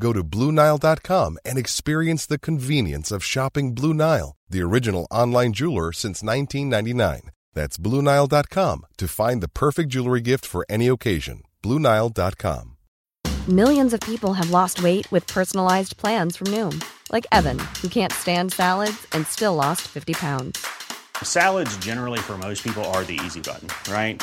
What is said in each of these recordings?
Go to BlueNile.com and experience the convenience of shopping Blue Nile, the original online jeweler since 1999. That's BlueNile.com to find the perfect jewelry gift for any occasion. BlueNile.com. Millions of people have lost weight with personalized plans from Noom, like Evan, who can't stand salads and still lost 50 pounds. Salads, generally, for most people, are the easy button, right?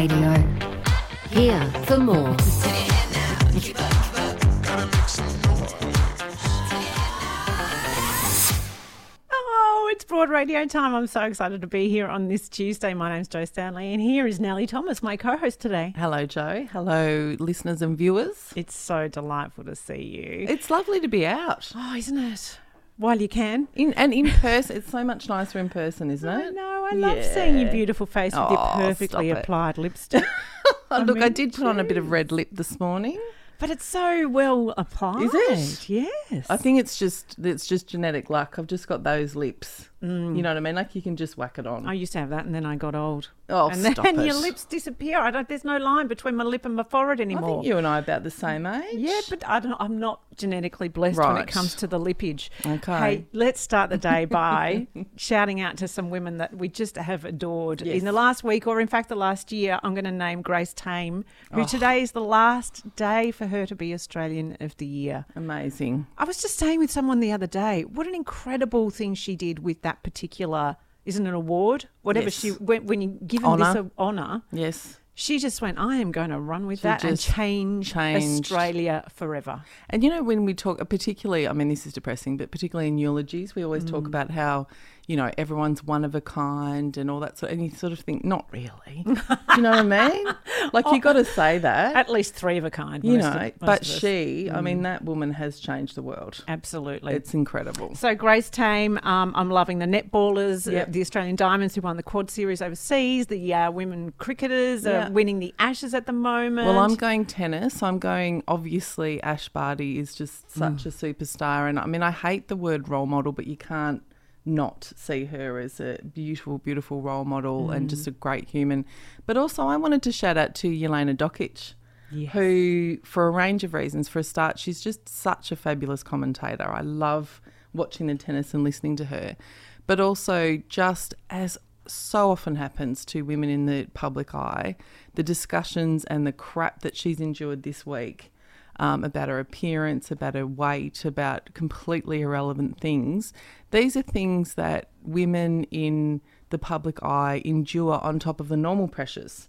Radio. Here for more. Oh, it's Broad Radio time. I'm so excited to be here on this Tuesday. My name's Joe Stanley, and here is Nellie Thomas, my co host today. Hello, Joe. Hello, listeners and viewers. It's so delightful to see you. It's lovely to be out. oh, isn't it? While you can. In, and in person, it's so much nicer in person, isn't I it? know. I love seeing your beautiful face with your Oh, perfectly applied lipstick. Oh, look, I mean, did put on a bit of red lip this morning. but it's so well applied. Is it? Yes. I think it's just it's just genetic luck. I've just got those lips. Mm. You know what I mean? Like you can just whack it on. I used to have that, and then I got old. Oh, and then stop your lips disappear. I don't. There's no line between my lip and my forehead anymore. I think you and I are about the same age. Yeah, but I don't, I'm not genetically blessed when it comes to the lippage. Okay. Hey, let's start the day by shouting out to some women that we just have adored. Yes. In the last week, or in fact the last year, I'm going to name Grace Tame, Oh. who today is the last day for her to be Australian of the Year. amazing. I was just saying with someone the other day, what an incredible thing she did with that particular, isn't an award? Whatever Yes. she, when, when you give them this honour, Yes. she just went, I am going to run with She that and change changed. Australia forever. And you know, when we talk, particularly, I mean, this is depressing, but particularly in eulogies, we always Mm. talk about how, you know, everyone's one of a kind and all that sort. And you sort of think, not really. Do you know what I mean? Like you got to say that, At least three of a kind. you know. of- but us. Mm. she, I mean, that woman has changed the world. Absolutely. It's incredible. so Grace Tame, um, I'm loving the netballers, uh, the Australian Diamonds who won the Quad Series overseas, the uh, women cricketers are winning the Ashes at the moment. Well, I'm going tennis. I'm going, obviously, Ash Barty is just such Mm. a superstar. And I mean, I hate the word role model, but you can't not see her as a beautiful, beautiful role model and Mm. just a great human. But also, I wanted to shout out to Yelena Dokic. Who, for a range of reasons, for a start, she's just such a fabulous commentator. I love watching the tennis and listening to her. But also, just as so often happens to women in the public eye, the discussions and the crap that she's endured this week um, about her appearance, about her weight, about completely irrelevant things. These are things that women in the public eye endure on top of the normal pressures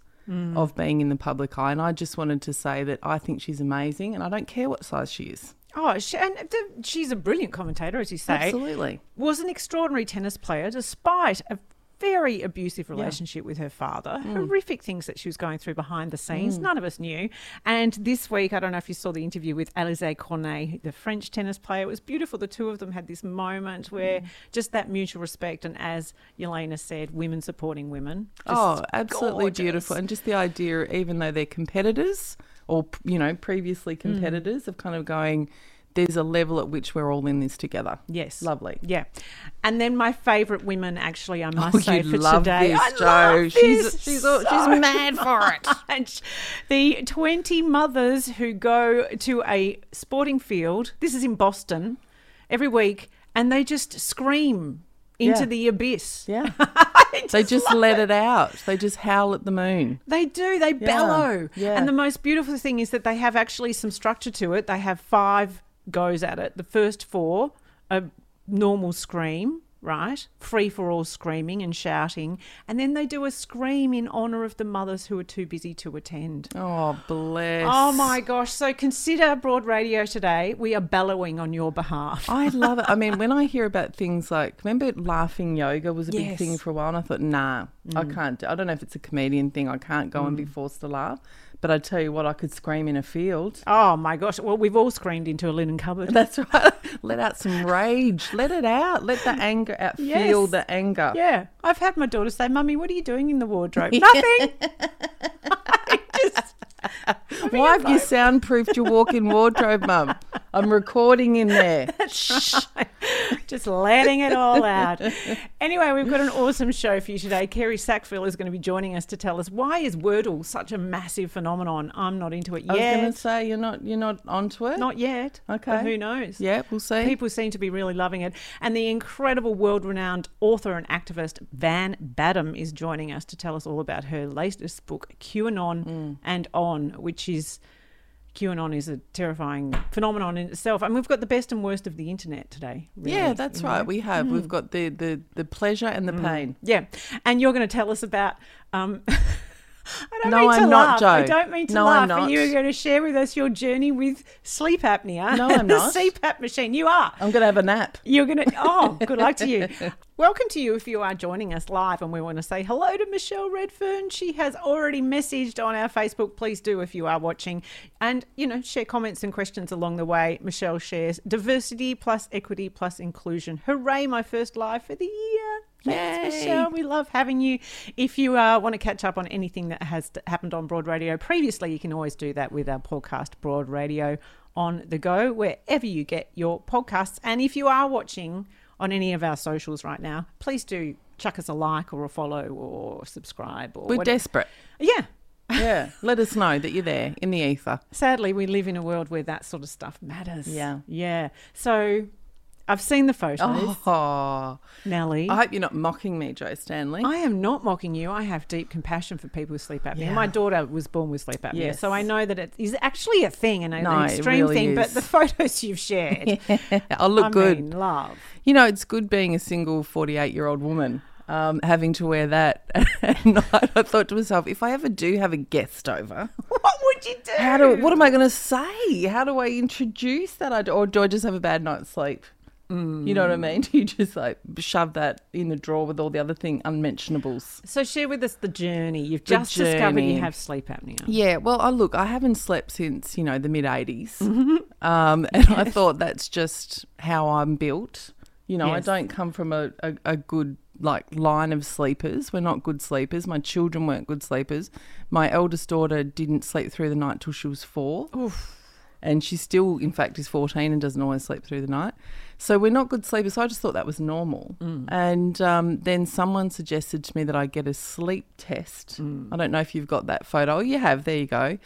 of being in the public eye. And I just wanted to say that I think she's amazing and I don't care what size she is. Oh, she, and the, she's a brilliant commentator, as you say. Absolutely. Was an extraordinary tennis player, despite a very abusive relationship with her father. Mm. Horrific things that she was going through behind the scenes. None of us knew. And this week, I don't know if you saw the interview with Alizé Cornet, the French tennis player. It was beautiful. The two of them had this moment where Mm. just that mutual respect, and as Yelena said, women supporting women. Oh, absolutely gorgeous. beautiful. And just the idea, even though they're competitors or, you know, previously Mm. competitors, of kind of going, there's a level at which we're all in this together. Yes. Lovely. Yeah. And then my favourite women, actually, I must Oh, say, for love today. this, I Joe. love She's- this she's she's so mad for it. much. The 20 mothers who go to a sporting field, this is in Boston, every week, and they just scream into Yeah. the abyss. Yeah. I they just let it out. They just howl at the moon. They do. They bellow. yeah. And the most beautiful thing is that they have actually some structure to it. They have five goes at it. The first four a normal scream, right? Free for all screaming and shouting. And then they do a scream in honour of the mothers who are too busy to attend. Oh, bless. Oh my gosh. So consider Broad Radio today. We are bellowing on your behalf. I love it. I mean, when I hear about things like, remember laughing yoga was a big thing for a while, and I thought, nah, I mm. can't. Do, I don't know if it's a comedian thing. I can't go and be mm. forced to laugh. But I tell you what, I could scream in a field. Oh my gosh. Well, we've all screamed into a linen cupboard. That's right. Let out some rage. Let it out. Let the anger out. Feel the anger. Yeah. I've had my daughter say, Mummy, what are you doing in the wardrobe? Nothing. Just, Why have you soundproofed your walk-in wardrobe, Mum? I'm recording in there. Shh. just letting it all out. Anyway, we've got an awesome show for you today. Kerry Sackville is going to be joining us to tell us why is Wordle such a massive phenomenon. I'm not into it yet. I was going to say you're not you're not onto it. Not yet. Okay. But who knows? Yeah, we'll see. People seem to be really loving it. And the incredible world renowned author and activist Van Badham is joining us to tell us all about her latest book, QAnon Mm. and On, which is. QAnon is a terrifying phenomenon in itself. And we've got the best and worst of the internet today. really, yeah, that's you know? right. We have. Mm. We've got the, the the pleasure and the pain. Yeah, and you're going to tell us about. Um, I don't No, mean to I'm not, laugh. I don't mean to No, laugh. I'm And not. you're going to share with us your journey with sleep apnea. No, I'm the not. The CPAP machine. You are. I'm going to have a nap. You're going to. Oh, good luck to you. Welcome to you if you are joining us live, and we want to say hello to Michelle Redfern. She has already messaged on our Facebook. Please do if you are watching, and you know share comments and questions along the way. Michelle shares diversity plus equity plus inclusion. Hooray! My first live for the year. Thanks, Yay. Michelle. We love having you. If you uh, want to catch up on anything that has happened on Broad Radio previously, you can always do that with our podcast, Broad Radio on the go, wherever you get your podcasts. And if you are watching on any of our socials right now, please do chuck us a like or a follow or subscribe. Or We're what- desperate. Yeah. Yeah. Let us know that you're there in the ether. Sadly, we live in a world where that sort of stuff matters. Yeah. Yeah. So I've seen the photos, Oh, Nellie. I hope you're not mocking me, Joe Stanley. I am not mocking you. I have deep compassion for people with sleep apnea. Yeah. My daughter was born with sleep apnea, Yes. so I know that it is actually a thing and an No, extreme really thing. But the photos you've shared, I'll look I good. mean, love. You know, it's good being a single 48 year old woman. Um, having to wear that at night, I thought to myself, if I ever do have a guest over, What would you do? how do what am I going to say? How do I introduce that? Or do I just have a bad night's sleep? You know what I mean? You just like shove that in the drawer with all the other thing unmentionables? So share with us the journey. You've The just discovered you have sleep apnea. Yeah, well, I look, I haven't slept since you know the mid '80s, Mm-hmm. um, and I thought that's just how I'm built. You know, Yes. I don't come from a, a, a good like line of sleepers. We're not good sleepers. My children weren't good sleepers. My eldest daughter didn't sleep through the night till she was four. And she still, in fact, is 14 and doesn't always sleep through the night. So we're not good sleepers. So I just thought that was normal. And um, then someone suggested to me that I get a sleep test. I don't know if you've got that photo. Oh, you have. There you go.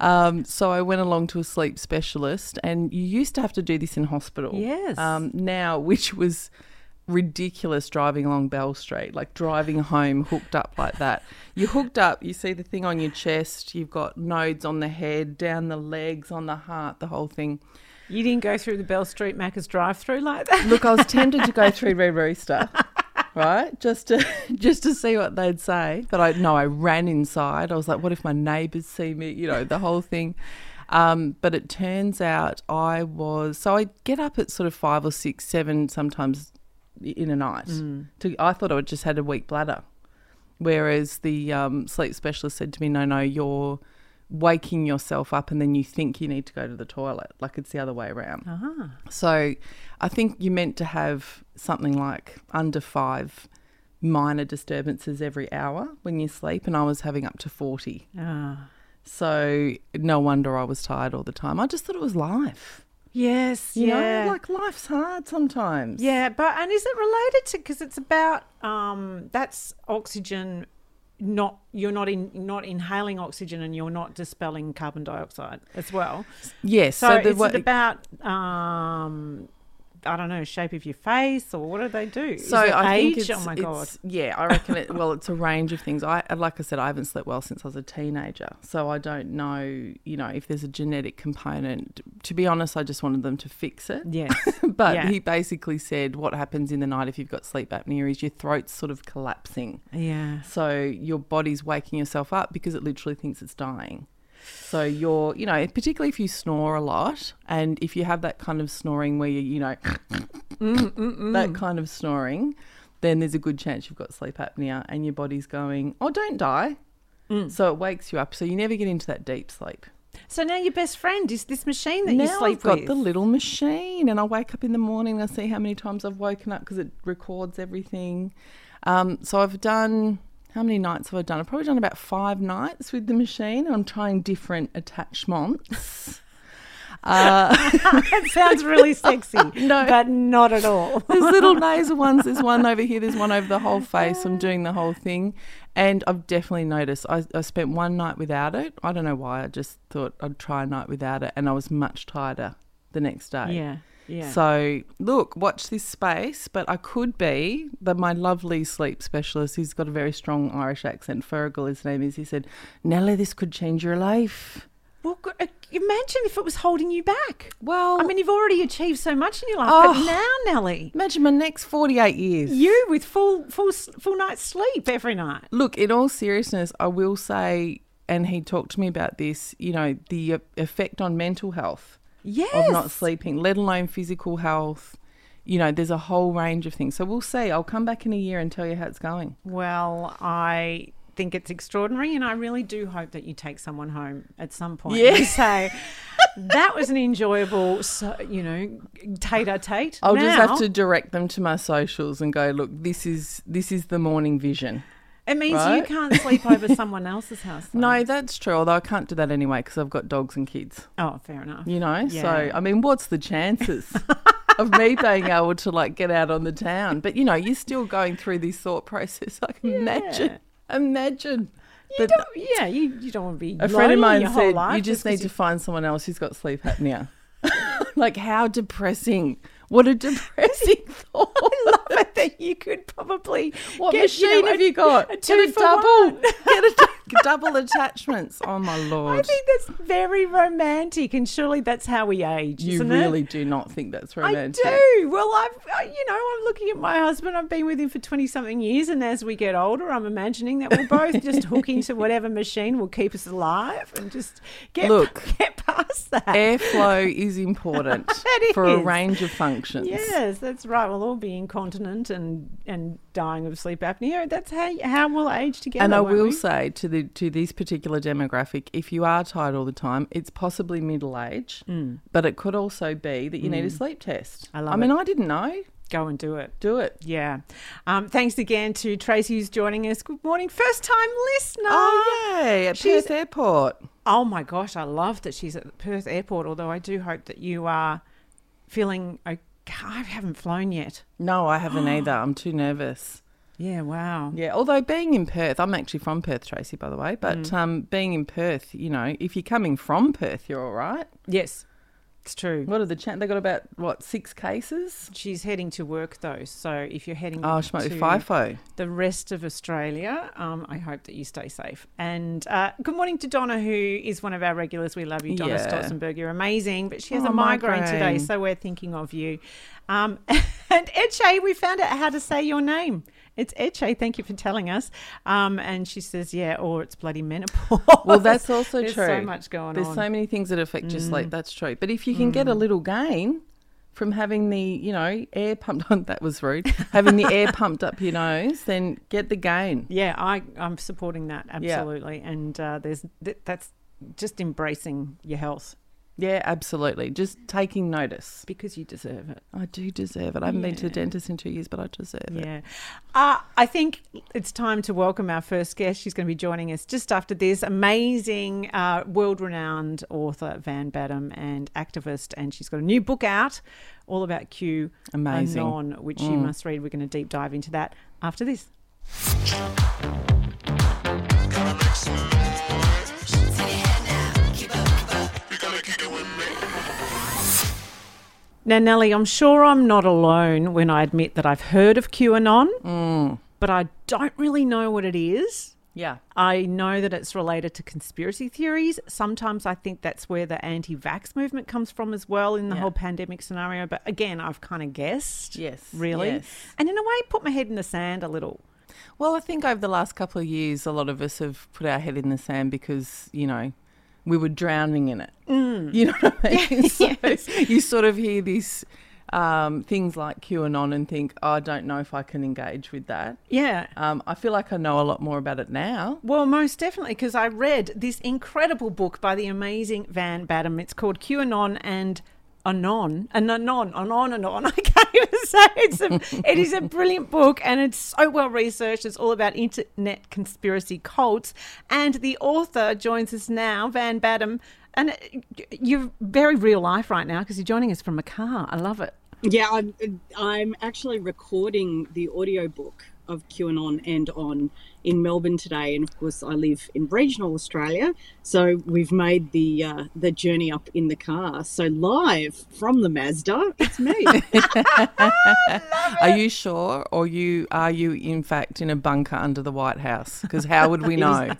Um, so I went along to a sleep specialist, and you used to have to do this in hospital. Yes. Um, now, which was ridiculous driving along Bell Street, like driving home hooked up like that. You're hooked up, you see the thing on your chest, you've got nodes on the head, down the legs, on the heart, the whole thing. You didn't go through the Bell Street Macca's drive-through like that. Look, I was tempted to go through Red Rooster, right? Just to just to see what they'd say. But I no, I ran inside. I was like, what if my neighbours see me? You know, the whole thing. Um, but it turns out I was so I get up at sort of five or six, seven, sometimes in a night. To, I thought I just had a weak bladder, whereas the um, sleep specialist said to me, "No, no, you're." waking yourself up and then you think you need to go to the toilet like it's the other way around Ah. so I think you're meant to have something like under five minor disturbances every hour when you sleep, and I was having up to 40. Ah. So no wonder I was tired all the time. I just thought it was life. Yes. You yeah. know, like life's hard sometimes. Yeah, but and is it related to because it's about um that's oxygen not you're not in not inhaling oxygen and you're not dispelling carbon dioxide as well. Yes. So, the is wa- it about um I don't know, shape of your face, or what do they do? So I age? think it's, oh my god. it's- yeah, I reckon it. Well, it's a range of things. I like I said, I haven't slept well since I was a teenager, so I don't know, you know, if there's a genetic component. To be honest, I just wanted them to fix it. Yes. but Yeah. he basically said what happens in the night if you've got sleep apnea is your throat's sort of collapsing. Yeah. So your body's waking yourself up because it literally thinks it's dying. So you're, you know, particularly if you snore a lot and if you have that kind of snoring where you, you know, that kind of snoring, then there's a good chance you've got sleep apnea and your body's going, oh, don't die. So it wakes you up. So you never get into that deep sleep. So now your best friend is this machine that now you sleep with. Now I've got with. the little machine, and I wake up in the morning and I see how many times I've woken up because it records everything. Um, so I've done how many nights have I done? I've probably done about five nights with the machine. I'm trying different attachments. uh, that sounds really sexy, No. but not at all. there's little nasal ones. There's one over here. There's one over the whole face. I'm doing the whole thing, and I've definitely noticed. I, I spent one night without it. I don't know why. I just thought I'd try a night without it, and I was much tighter the next day. Yeah. Yeah. So look, watch this space. But I could be, but my lovely sleep specialist, who's got a very strong Irish accent, Fergal, his name is. He said, "Nellie, this could change your life." well, uh, imagine if it was holding you back. Well, I mean, you've already achieved so much in your life, Oh. but now, Nellie, imagine my next forty-eight years. you with full, full, full night's sleep every night. Look, in all seriousness, I will say, and he talked to me about this. You know, the uh, effect on mental health Yes. of not sleeping, let alone physical health. You know, there's a whole range of things. So we'll see. I'll come back in a year and tell you how it's going. Well, I think it's extraordinary, and I really do hope that you take someone home at some point. Yeah. and say that was an enjoyable, you know, tater tate. I'll just have to direct them to my socials and go, look, this is this is the morning vision. It means you can't sleep over someone else's house. though. No, that's true. Although I can't do that anyway because I've got dogs and kids. Oh, fair enough. You know, Yeah. so I mean, what's the chances of me being able to like get out on the town? But you know, you're still going through this thought process. I can imagine, imagine. You don't, yeah, you, you don't want to be a friend of mine your whole said, life "You just need to find someone else who's got sleep apnea." like, how depressing! What a depressing thought. I love that you could probably What get, machine you know, have a- you got? A Get a double. Get a double attachments. Oh my lord! I think that's very romantic, and surely that's how we age, you really it? do not think that's romantic. I do. Well, I've, I- you know, I'm looking at my husband. I've been with him for 20 something years. And as we get older, I'm imagining that we'll both just hook into whatever machine will keep us alive and just get, Look, get past that. Airflow is important for a range of functions. Yes, that's right. We'll all be incontinent and, and dying of sleep apnea. That's how how we'll age together. And I will we? say to the to this particular demographic, if you are tired all the time, it's possibly middle age, but it could also be that you need a sleep test. Mm. I love I mean, it. I didn't know. go and do it. Do it. Yeah. Um, thanks again to Tracy who's joining us. Good morning, first time listener. Oh yay! At She's- Perth Airport. Oh my gosh, I love that she's at Perth airport. Although I do hope that you are feeling okay. I haven't flown yet. No, I haven't either. I'm too nervous. Yeah, wow. Yeah, although being in Perth, I'm actually from Perth, Tracy, by the way. But Mm. um, being in Perth, you know, if you're coming from Perth, you're all right. Yes, it's true. What are the chan They got about what six cases? She's heading to work though, so if you're heading Oh, she might to be FIFO. the rest of Australia, um, I hope that you stay safe. And uh, good morning to Donna, who is one of our regulars. We love you, Donna Yeah. Stotzenberg. You're amazing, but she has Oh, a migraine, today, so we're thinking of you. Um, and Eche, we found out how to say your name. It's Eche. Thank you for telling us. Um, and she says, yeah, or it's bloody menopause. Well, that's also There's true. so much going There's on. Mm. so many things that affect your sleep. That's true. But if you can get a little gain from having the, you know, air pumped on, that was rude, having the air pumped up your nose, then get the gain. Yeah, I, I'm supporting that absolutely, and uh, there's th- that's just embracing your health Yeah, absolutely. Just taking notice. because you deserve it. I do deserve it. I haven't been to the dentist in two years, but I deserve it. Yeah, uh, I think it's time to welcome our first guest. She's going to be joining us just after this amazing, uh, world-renowned author Van Badham and activist, and she's got a new book out all about Q Amazing. Mm. Anon, which you must read. We're going to deep dive into that after this. Now, Nellie, I'm sure I'm not alone when I admit that I've heard of QAnon, Mm. but I don't really know what it is. Yeah. I know that it's related to conspiracy theories. Sometimes I think that's where the anti vax movement comes from as well in the Yeah. whole pandemic scenario. But again, I've kind of guessed. Yes, Really? yes. And in a way, put my head in the sand a little. Well, I think over the last couple of years, a lot of us have put our head in the sand because, you know, we were drowning in it. Mm. You know what I mean? so you sort of hear these um, things like QAnon and think, oh, I don't know if I can engage with that. Yeah. Um, I feel like I know a lot more about it now. Well, most definitely, because I read this incredible book by the amazing Van Badham. It's called QAnon and Anon, and Anon, Anon, Anon. I can't even say it's a, it is a brilliant book, and it's so well researched. It's all about internet conspiracy cults, and the author joins us now, Van Badham, and uh, you're very real life right now because you're joining us from a car. I love it. Yeah, I'm, I'm actually recording the audiobook of QAnon and on in Melbourne today, and of course I live in regional Australia, so we've made the uh, the journey up in the car. So live from the Mazda, it's me. Are you sure, or you are you in fact in a bunker under the White House? Because how would we know?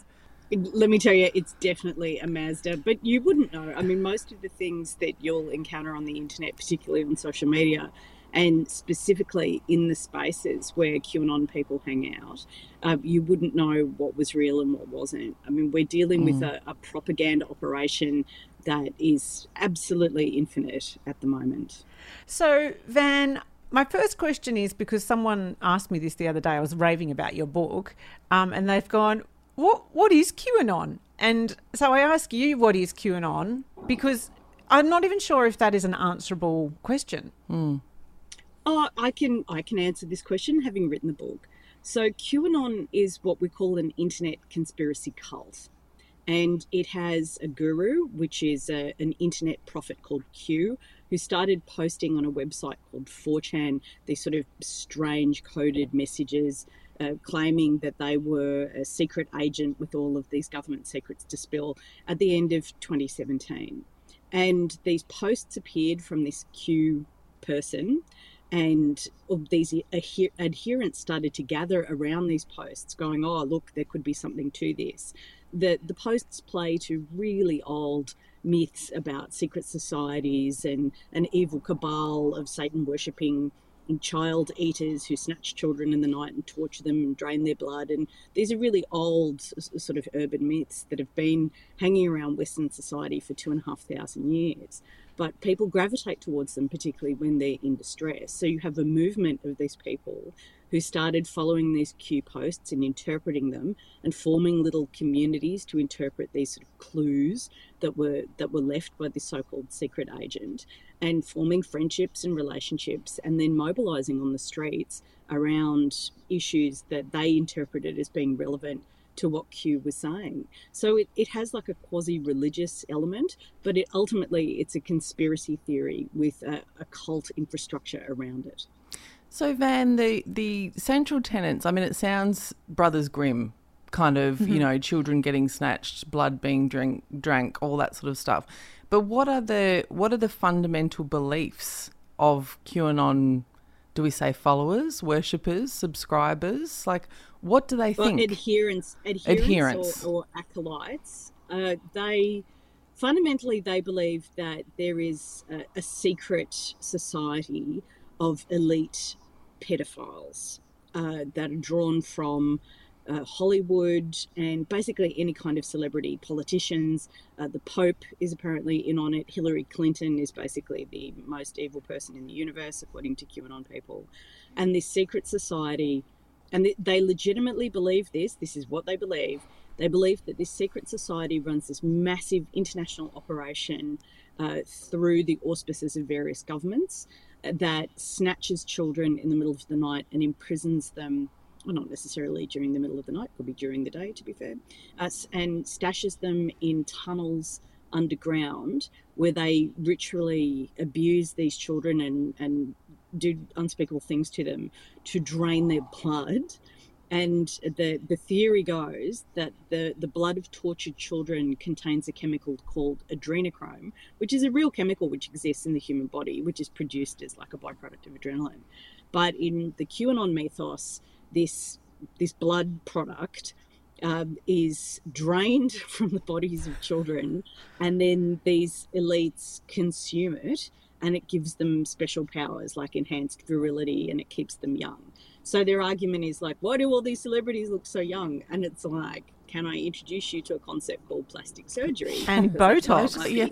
Let me tell you, it's definitely a Mazda, but you wouldn't know. I mean, most of the things that you'll encounter on the internet, particularly on social media, and specifically in the spaces where QAnon people hang out, uh, you wouldn't know what was real and what wasn't. I mean, we're dealing with a, a propaganda operation that is absolutely infinite at the moment. So, Van, my first question is because someone asked me this the other day. I was raving about your book, um, and they've gone, "What? What is QAnon?" And so I ask you, "What is QAnon?" Because I'm not even sure if that is an answerable question. Oh, I can I can answer this question having written the book. So QAnon is what we call an internet conspiracy cult. And it has a guru, which is a, an internet prophet called Q, who started posting on a website called 4chan these sort of strange coded messages uh, claiming that they were a secret agent with all of these government secrets to spill at the end of 2017. And these posts appeared from this Q person and these adher- adherents started to gather around these posts going oh look there could be something to this. The the posts play to really old myths about secret societies and an evil cabal of satan worshipping child eaters who snatch children in the night and torture them and drain their blood. And these are really old sort of urban myths that have been hanging around western society for two and a half thousand years but people gravitate towards them, particularly when they're in distress. So you have a movement of these people who started following these Q posts and interpreting them and forming little communities to interpret these sort of clues that were that were left by this so-called secret agent and forming friendships and relationships and then mobilizing on the streets around issues that they interpreted as being relevant to what Q was saying. So it, it has like a quasi religious element, but it ultimately it's a conspiracy theory with a, a cult infrastructure around it. So, Van, the the central tenants. I mean, it sounds Brothers Grimm kind of. You mm-hmm. know, children getting snatched, blood being drink, drank, all that sort of stuff. But what are the what are the fundamental beliefs of QAnon? Do we say followers, worshippers, subscribers? Like, what do they Well, think? Adherence, adherents, Adherents. Or, or acolytes, uh, they fundamentally they believe that there is a, a secret society of elite pedophiles uh, that are drawn from uh, Hollywood and basically any kind of celebrity, politicians. Uh, the Pope is apparently in on it. Hillary Clinton is basically the most evil person in the universe, according to QAnon people. And this secret society, and they legitimately believe this, this is what they believe. They believe that this secret society runs this massive international operation uh, through the auspices of various governments uh, that snatches children in the middle of the night and imprisons them well, not necessarily during the middle of the night, could be during the day, to be fair, uh, and stashes them in tunnels underground where they ritually abuse these children and, and do unspeakable things to them to drain their blood And the, the theory goes that the, the blood of tortured children contains a chemical called adrenochrome, which is a real chemical which exists in the human body, which is produced as like a byproduct of adrenaline. But in the QAnon mythos, this this blood product um, is drained from the bodies of children, and then these elites consume it, and it gives them special powers like enhanced virility, and it keeps them young. So their argument is like, why do all these celebrities look so young? And it's like, can I introduce you to a concept called plastic surgery and Botox? Yeah.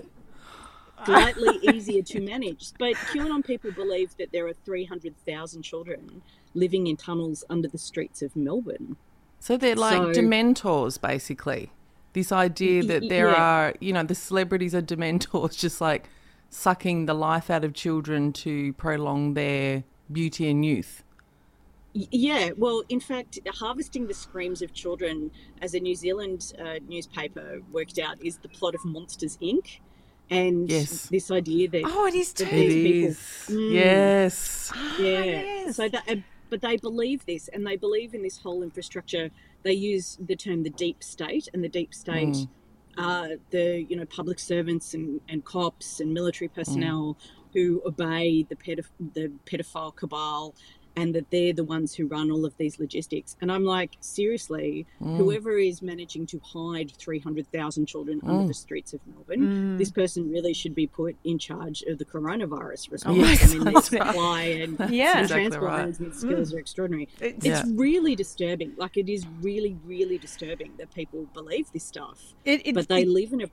Slightly easier to manage. But QAnon people believe that there are 300,000 children living in tunnels under the streets of Melbourne. So they're like So- dementors, basically. This idea that there yeah. are, you know, the celebrities are dementors, just like sucking the life out of children to prolong their beauty and youth. Yeah, well, in fact, harvesting the screams of children, as a New Zealand uh, newspaper worked out, is the plot of Monsters Inc. And Yes. this idea that Oh, it is too. It is. Mm. Yes. yeah. yes. So that, uh, but they believe this, and they believe in this whole infrastructure. They use the term the deep state, and the deep state are the you know public servants and, and cops and military mm. personnel who obey the pedoph- the pedophile cabal. And that they're the ones who run all of these logistics. And I'm like, seriously, mm. whoever is managing to hide 300,000 children under mm. the streets of Melbourne, mm. this person really should be put in charge of the coronavirus response. Yes, I mean, their that's right. supply and Yeah. and Exactly transport right. management skills are extraordinary. It's- It's Yeah. really disturbing. Like it is really, really disturbing that people believe this stuff, It, it, but they it- live in a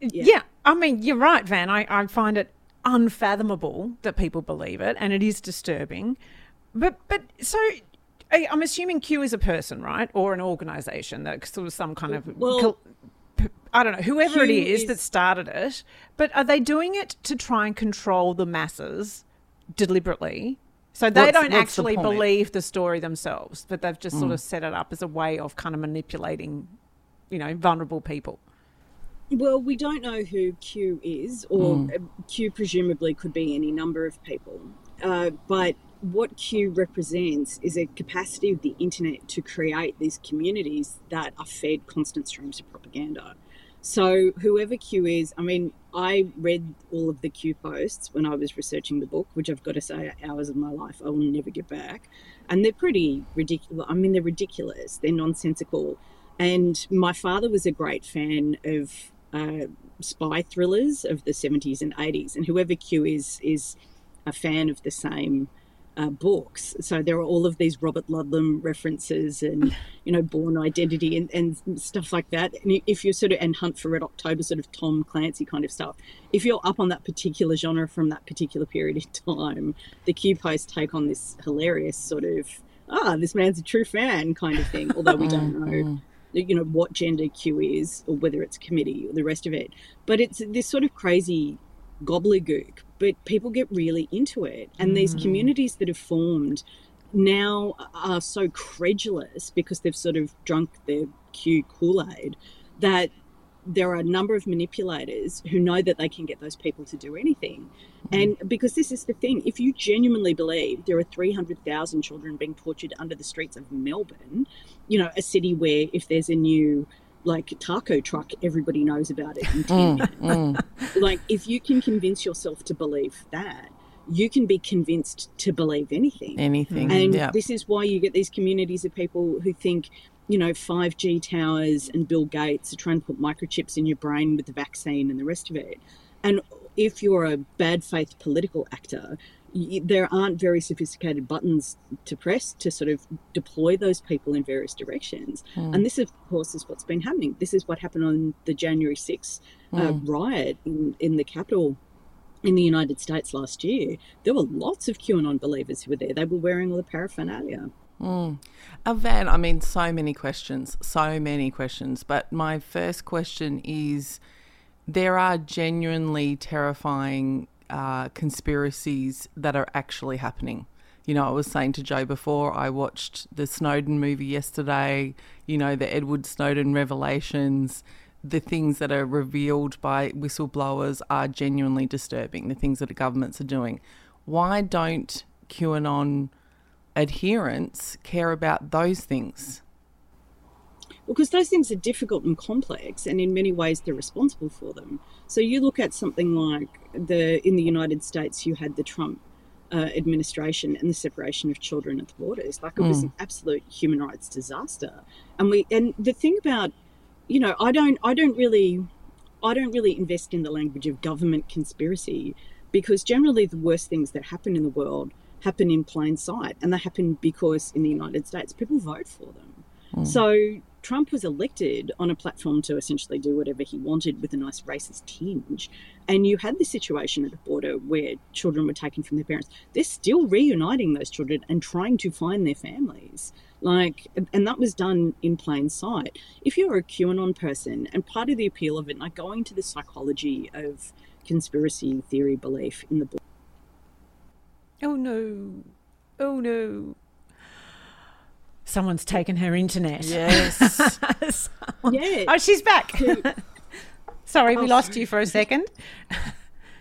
yeah. I mean, you're right, Van. I, I find it unfathomable that people believe it, and it is disturbing. But but so I- I'm assuming Q is a person, right, or an organisation that sort of some kind of Well, I don't know whoever it Q is, is- that started it. But are they doing it to try and control the masses deliberately? So they What's- don't what's actually point? believe the story themselves, but they've just sort of set it up as a way of kind of manipulating, you know, vulnerable people. Well, we don't know who Q is, or uh, Q presumably could be any number of people. Uh, but what Q represents is a capacity of the internet to create these communities that are fed constant streams of propaganda. So, whoever Q is, I mean, I read all of the Q posts when I was researching the book, which I've got to say hours of my life I will never get back. And they're pretty ridiculous. I mean, they're ridiculous, they're nonsensical. And my father was a great fan of uh, spy thrillers of the 70s and 80s. And whoever Q is, is a fan of the same uh, books. So there are all of these Robert Ludlum references and, you know, Bourne Identity and, and stuff like that. And if you're sort of, and Hunt for Red October, sort of Tom Clancy kind of stuff, if you're up on that particular genre from that particular period of time, the Q posts take on this hilarious sort of, ah, this man's a true fan kind of thing, although we don't know you know what gender Q is or whether it's committee or the rest of it. But it's this sort of crazy gobbledygook. But people get really into it, and these mm. communities that have formed now are so credulous because they've sort of drunk their Q Kool Aid that there are a number of manipulators who know that they can get those people to do anything. Mm. And because this is the thing, if you genuinely believe there are 300,000 children being tortured under the streets of Melbourne, you know, a city where if there's a new like taco truck, everybody knows about it in mm, 10 minutes. Mm. Like, if you can convince yourself to believe that, you can be convinced to believe anything. Anything. And yeah. this is why you get these communities of people who think, you know, 5G towers and Bill Gates are trying to put microchips in your brain with the vaccine and the rest of it. And if you're a bad faith political actor, there aren't very sophisticated buttons to press to sort of deploy those people in various directions. And this, of course, is what's been happening. This is what happened on the January 6th uh, riot in, in the Capitol in the United States last year, there were lots of QAnon believers who were there. They were wearing all the paraphernalia. Uh, Van, I mean, so many questions, so many questions. But my first question is there are genuinely terrifying uh, conspiracies that are actually happening. You know, I was saying to Joe before, I watched the Snowden movie yesterday, you know, the Edward Snowden revelations. The things that are revealed by whistleblowers are genuinely disturbing, the things that the governments are doing. Why don't QAnon adherents care about those things? Because those things are difficult and complex and in many ways they're responsible for them so you look at something like the in the united states you had the trump uh, administration and the separation of children at the borders like it mm. was an absolute human rights disaster and we and the thing about you know i don't i don't really i don't really invest in the language of government conspiracy because generally the worst things that happen in the world happen in plain sight and they happen because in the united states people vote for them mm. so Trump was elected on a platform to essentially do whatever he wanted with a nice racist tinge. And you had the situation at the border where children were taken from their parents. They're still reuniting those children and trying to find their families. Like, and that was done in plain sight. If you're a QAnon person, and part of the appeal of it, like going to the psychology of conspiracy theory belief in the book. Oh no. Oh no. Someone's taken her internet. Yes. yeah. Oh, she's back. Sorry, we oh, lost sorry. you for a second.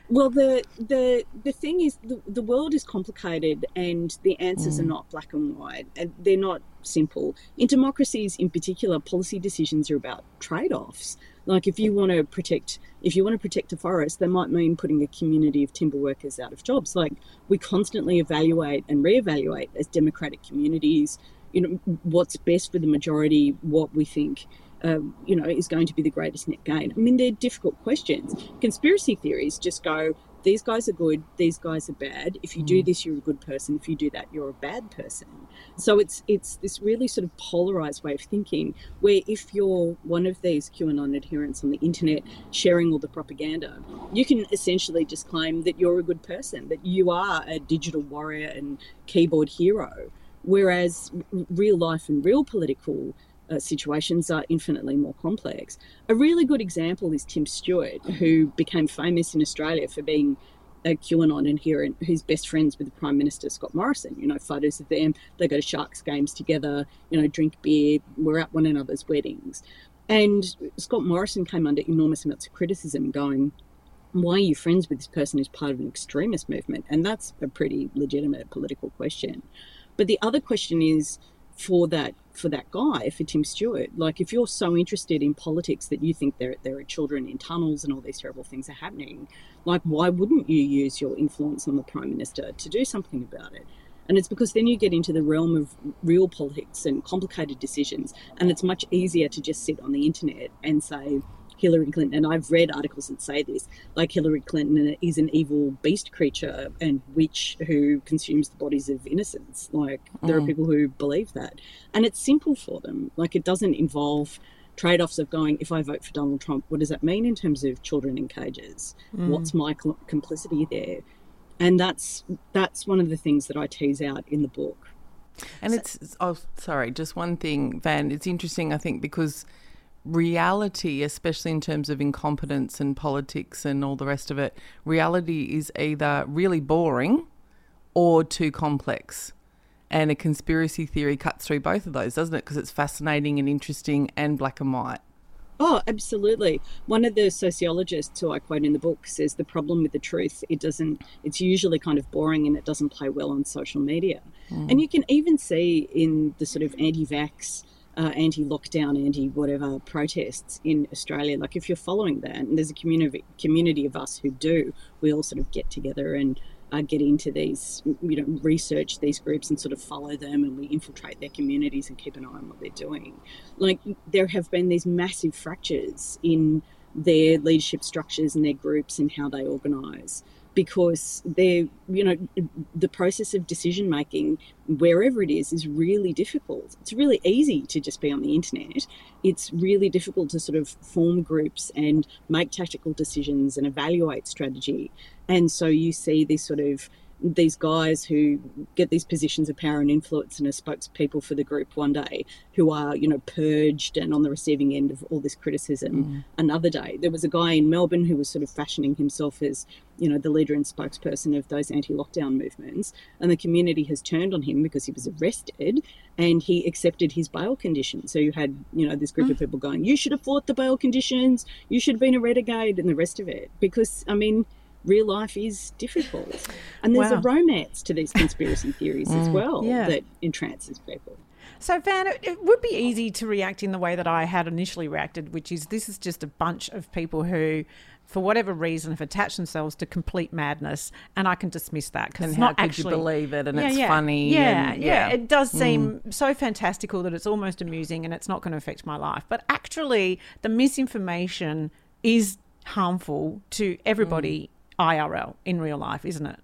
Well, the the the thing is, the, the world is complicated, and the answers mm. are not black and white, and they're not simple. In democracies, in particular, policy decisions are about trade-offs. Like if you want to protect, if you want to protect a forest, that might mean putting a community of timber workers out of jobs. Like we constantly evaluate and reevaluate as democratic communities you know what's best for the majority, what we think. Uh, you know, is going to be the greatest net gain. I mean, they're difficult questions. Conspiracy theories just go, these guys are good, these guys are bad. If you do mm. this, you're a good person. If you do that, you're a bad person. So it's it's this really sort of polarized way of thinking, where if you're one of these QAnon adherents on the internet sharing all the propaganda, you can essentially just claim that you're a good person, that you are a digital warrior and keyboard hero. Whereas real life and real political uh, situations are infinitely more complex. A really good example is Tim Stewart, who became famous in Australia for being a QAnon adherent who's best friends with the Prime Minister Scott Morrison. You know, photos of them, they go to Sharks games together, you know, drink beer, we're at one another's weddings. And Scott Morrison came under enormous amounts of criticism, going, why are you friends with this person who's part of an extremist movement? And that's a pretty legitimate political question. But the other question is for that for that guy, for Tim Stewart, like if you're so interested in politics that you think there there are children in tunnels and all these terrible things are happening, like why wouldn't you use your influence on the prime minister to do something about it? And it's because then you get into the realm of real politics and complicated decisions, and it's much easier to just sit on the internet and say, Hillary Clinton, and I've read articles that say this, like Hillary Clinton is an evil beast creature and witch who consumes the bodies of innocents. Like there mm. are people who believe that, and it's simple for them. Like it doesn't involve trade-offs of going if i vote for donald trump what does that mean in terms of children in cages mm. what's my complicity there and that's that's one of the things that i tease out in the book and so, it's oh sorry just one thing van it's interesting i think because reality, especially in terms of incompetence and politics and all the rest of it, reality is either really boring or too complex. And a conspiracy theory cuts through both of those, doesn't it? Because it's fascinating and interesting and black and white. Oh, absolutely. One of the sociologists who I quote in the book says the problem with the truth, it doesn't, it's usually kind of boring and it doesn't play well on social media. Mm. And you can even see in the sort of anti vax uh, anti-lockdown, anti-whatever protests in Australia. Like if you're following that, and there's a community community of us who do, we all sort of get together and uh, get into these, you know, research these groups and sort of follow them, and we infiltrate their communities and keep an eye on what they're doing. Like there have been these massive fractures in their leadership structures and their groups and how they organise because they're you know the process of decision making wherever it is is really difficult. It's really easy to just be on the internet. It's really difficult to sort of form groups and make tactical decisions and evaluate strategy. And so you see this sort of these guys who get these positions of power and influence and are spokespeople for the group one day who are, you know, purged and on the receiving end of all this criticism mm. another day. There was a guy in Melbourne who was sort of fashioning himself as, you know, the leader and spokesperson of those anti lockdown movements. And the community has turned on him because he was arrested and he accepted his bail conditions. So you had, you know, this group mm. of people going, you should have fought the bail conditions, you should have been a renegade, and the rest of it. Because, I mean, real life is difficult. And there's Wow. a romance to these conspiracy theories as mm, well Yeah. that entrances people. So, Van, it, it would be easy to react in the way that I had initially reacted, which is this is just a bunch of people who, for whatever reason, have attached themselves to complete madness, and I can dismiss that because it's how not could actually you believe it? And Yeah, it's yeah. funny. Yeah, and, yeah, It does mm. seem so fantastical that it's almost amusing, and it's not going to affect my life. But actually, the misinformation is harmful to everybody mm. IRL in real life, isn't it?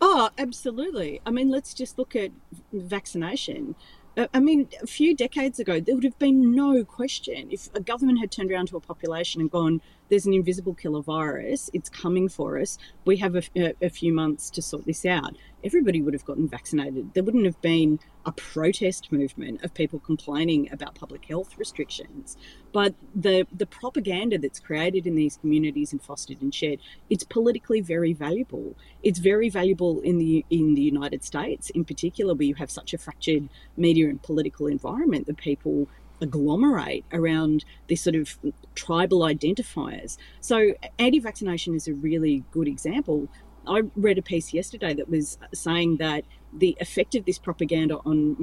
Oh, absolutely. I mean, let's just look at vaccination. Uh, I mean, a few decades ago, there would have been no question if a government had turned around to a population and gone, there's an invisible killer virus, it's coming for us, we have a, a, a few months to sort this out. Everybody would have gotten vaccinated. There wouldn't have been a protest movement of people complaining about public health restrictions. But the, the propaganda that's created in these communities and fostered and shared, it's politically very valuable. It's very valuable in the in the United States, in particular, where you have such a fractured media and political environment that people agglomerate around these sort of tribal identifiers. So anti-vaccination is a really good example. I read a piece yesterday that was saying that the effect of this propaganda on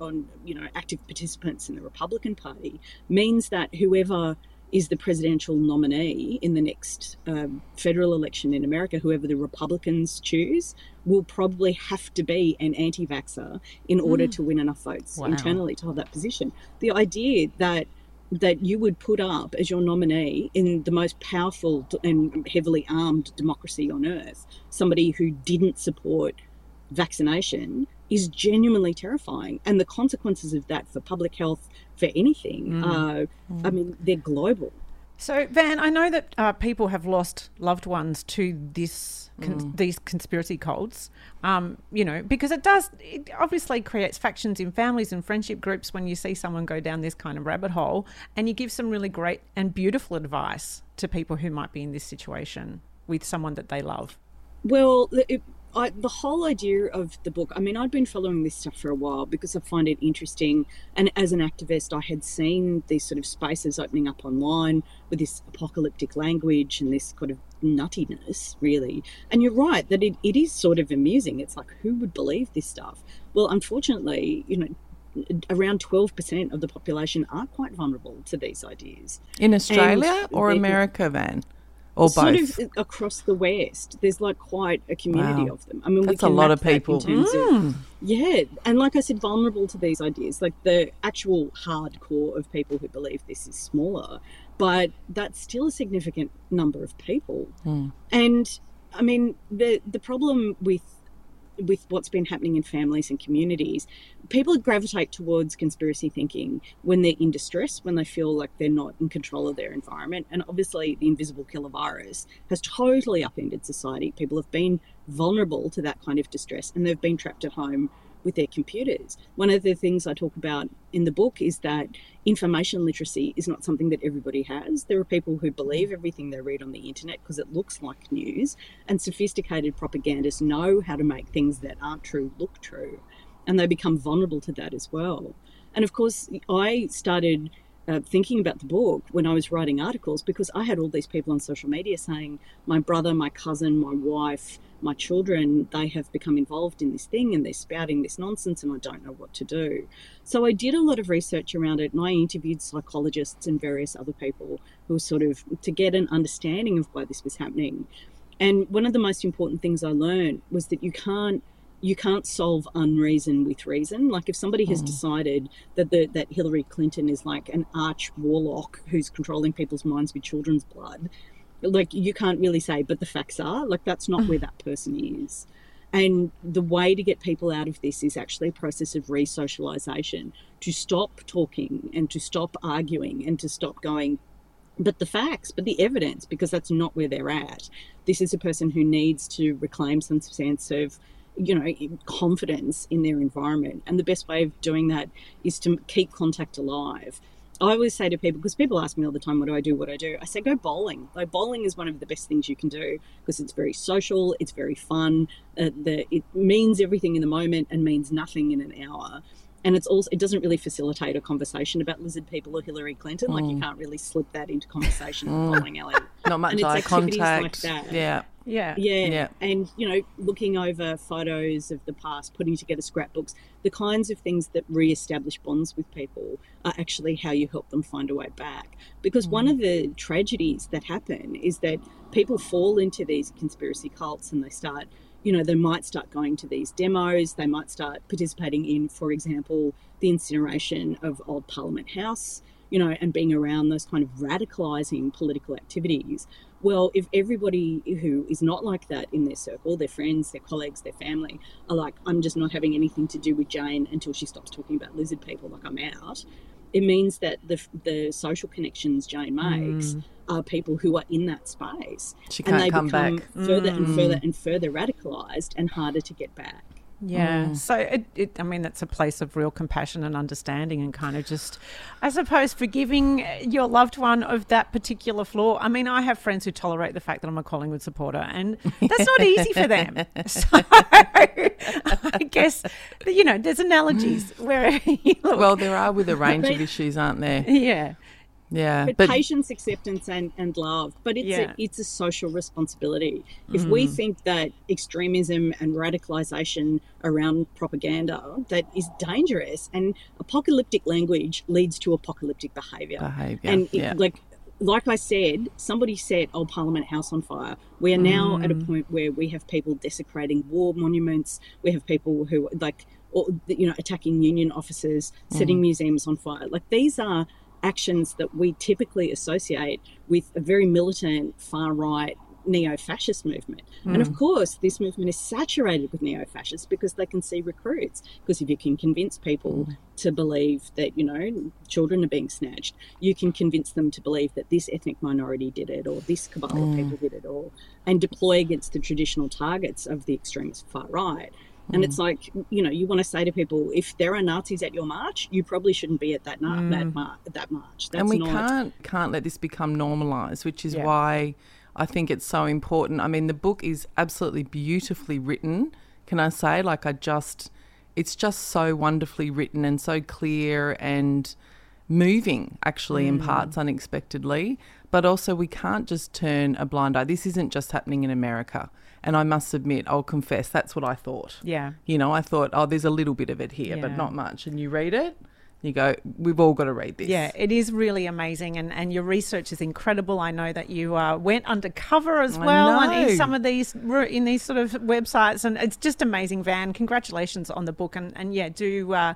on you know active participants in the Republican Party means that whoever is the presidential nominee in the next um, federal election in America, whoever the Republicans choose, will probably have to be an anti-vaxxer in order to win enough votes Wow. internally to hold that position. The idea that that you would put up as your nominee in the most powerful and heavily armed democracy on earth, somebody who didn't support vaccination is genuinely terrifying. And the consequences of that for public health, for anything, mm. are, I mm. mean, they're global. So, Van, I know that uh, people have lost loved ones to this con- these conspiracy cults. Um, you know, because it does it obviously creates factions in families and friendship groups when you see someone go down this kind of rabbit hole, and you give some really great and beautiful advice to people who might be in this situation with someone that they love. Well, it, I, the whole idea of the book, I mean, I'd been following this stuff for a while because I find it interesting. And as an activist, I had seen these sort of spaces opening up online with this apocalyptic language and this kind of nuttiness, really. And you're right that it, it is sort of amusing. It's like, who would believe this stuff? Well, unfortunately, you know, around 12% of the population are quite vulnerable to these ideas. In Australia or America, Van? Or sort both? of across the West. There's like quite a community Wow. of them. I mean, we That's a lot of people. terms of- mm. yeah, and like I said, vulnerable to these ideas. Like the actual hardcore of people who believe this is smaller, but that's still a significant number of people. Hmm. And I mean, the the problem with with what's been happening in families and communities, people gravitate towards conspiracy thinking when they're in distress, when they feel like they're not in control of their environment. And obviously, the invisible killer virus has totally upended society. People have been vulnerable to that kind of distress and they've been trapped at home with their computers. One of the things I talk about in the book is that information literacy is not something that everybody has. There are people who believe everything they read on the internet because it looks like news, and sophisticated propagandists know how to make things that aren't true look true, and they become vulnerable to that as well. And of course, I started uh, thinking about the book when I was writing articles because I had all these people on social media saying, my brother, my cousin, my wife, my children, they have become involved in this thing and they're spouting this nonsense and I don't know what to do. So I did a lot of research around it and I interviewed psychologists and various other people who were sort of to get an understanding of why this was happening. And one of the most important things I learned was that you can't you can't solve unreason with reason. Like if somebody has hmm. decided that the, that Hillary Clinton is like an arch warlock who's controlling people's minds with children's blood, like you can't really say, but the facts are like that's not where hmm. that person is. And the way to get people out of this is actually a process of re-socialization to stop talking and to stop arguing and to stop going, but the facts, but the evidence, because that's not where they're at. This is a person who needs to reclaim some sense of, you know, confidence in their environment. And the best way of doing that is to keep contact alive. I always say to people, because people ask me all the time, what do I do? What do I do? I say, go bowling. Like, bowling is one of the best things you can do because it's very social, it's very fun, uh, the, it means everything in the moment and means nothing in an hour. and it's also it doesn't really facilitate a conversation about lizard people or Hillary Clinton. Like Mm. you can't really slip that into conversation with bowling alley. Not much And it's eye like contact. that. yeah. Yeah. Yeah. Yeah. And, you know, looking over photos of the past, putting together scrapbooks, the kinds of things that re establish bonds with people are actually how you help them find a way back. Because one of the mm. tragedies that happen is that people fall into these conspiracy cults and they start, you know, they might start going to these demos, they might start participating in, for example, the incineration of old Parliament House you know, and being around those kind of radicalizing political activities. Well, if everybody who is not like that in their circle, their friends, their colleagues, their family, are like, I'm just not having anything to do with Jane until she stops talking about lizard people, like I'm out, it means that the, the social connections Jane makes mm. are people who are in that space. She and they come become back. further and further mm. and further radicalized and harder to get back. Yeah. Mm. So it, it, I mean, that's a place of real compassion and understanding, and kind of just, I suppose, forgiving uh, your loved one of that particular flaw. I mean, I have friends who tolerate the fact that I'm a Collingwood supporter, and that's not easy for them. So I guess, you know, there's analogies where you look. Well, there are with a range of issues, aren't there? yeah. Yeah. but, patience, acceptance, and, and love. But it's Yeah. a, it's a social responsibility. If we think that extremism and radicalization around propaganda that is dangerous and apocalyptic language leads to apocalyptic behavior. Behaviour, and it, yeah. like like I said, somebody set Old Parliament House on fire. We are now at a Mm. point where we have people desecrating war monuments. We have people who like, or, you know, attacking union officers, Mm. setting museums on fire. Like these are actions that we typically associate with a very militant far right neo-fascist movement and Mm. of course this movement is saturated with neo-fascists because they can see recruits because if you can convince people Mm. to believe that you know children are being snatched you can convince them to believe that this ethnic minority did it or this cabal Mm. of people did it or and deploy against the traditional targets of the extremist far right and Mm. it's like, you know, you want to say to people, if there are Nazis at your march, you probably shouldn't be at that na- that, mar- that march. That's Mm. and we not. can't can't let this become normalized, which is Yeah. why I think it's so important. I mean, the book is absolutely beautifully written. Can I say? Like, I just, it's just so wonderfully written and so clear and moving, actually, Mm. in parts unexpectedly. But also, we can't just turn a blind eye. This isn't just happening in America. And I must admit, I'll confess, that's what I thought. Yeah. You know, I thought, oh, there's a little bit of it here, but not much. And you read it, you go, we've all got to read this. Yeah, it is really amazing, and, and your research is incredible. I know that you uh, went undercover as I well, know. in some of these in these sort of websites, and it's just amazing. Van, congratulations on the book, and and yeah, do uh,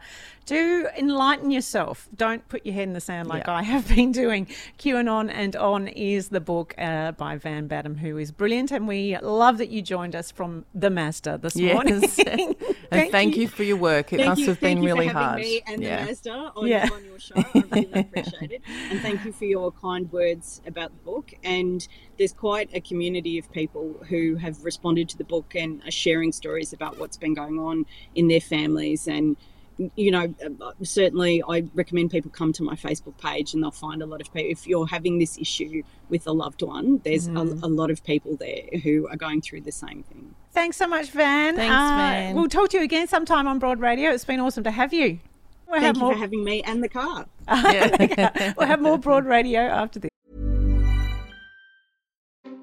do enlighten yourself. Don't put your head in the sand like Yeah. I have been doing. QAnon and On and on is the book uh, by Van Badham, who is brilliant, and we love that you joined us from the Mazda this morning. Yes. and thank, you. for your work. It Thank must you, have been thank you really for having hard. me and yeah. the Mazda on, Yeah. on your show. I really appreciate it. And thank you for your kind words about the book. And there's quite a community of people who have responded to the book and are sharing stories about what's been going on in their families and you know, uh, certainly I recommend people come to my Facebook page and they'll find a lot of people. If you're having this issue with a loved one, there's a, a lot of people there who are going through the same thing. Thanks so much, Van. Thanks, Uh, Van. We'll talk to you again sometime on Broad Radio. It's been awesome to have you. We'll Thank have you more. for having me and the car. we'll have more Broad Radio after this.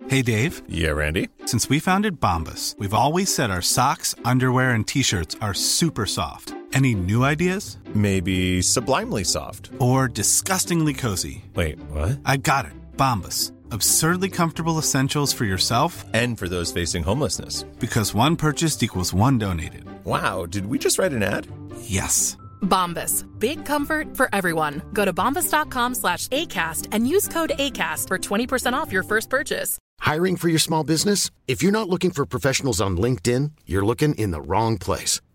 Hey Dave, Yeah, Randy. since we founded Bombas, we've always said our socks, underwear, and t shirts are super soft. Any new ideas? Maybe sublimely soft. Or disgustingly cozy? Wait, what? I got it. Bombas. Absurdly comfortable essentials for yourself And for those facing homelessness. because one purchased equals one donated. Wow, did we just write an ad? Yes. Bombas. Big comfort for everyone. Go to bombas.com slash ACAST and use code ACAST for 20% off your first purchase. Hiring for your small business? If you're not looking for professionals on LinkedIn, you're looking in the wrong place.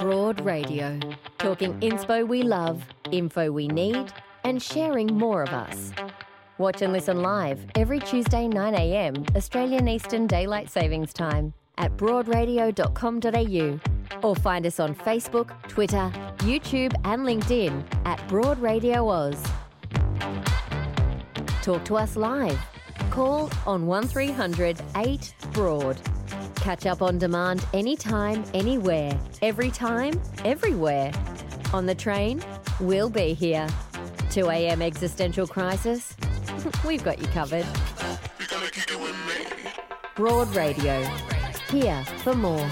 Broad Radio, talking inspo we love, info we need, and sharing more of us. Watch and listen live every Tuesday 9am Australian Eastern Daylight Savings Time at broadradio.com.au or find us on Facebook, Twitter, YouTube and LinkedIn at Broad Radio Oz. Talk to us live. Call on 1300 8 Broad. Catch up on demand anytime, anywhere, every time, everywhere. On the train, we'll be here. 2 a.m. existential crisis? We've got you covered. Broad Radio. Here for more.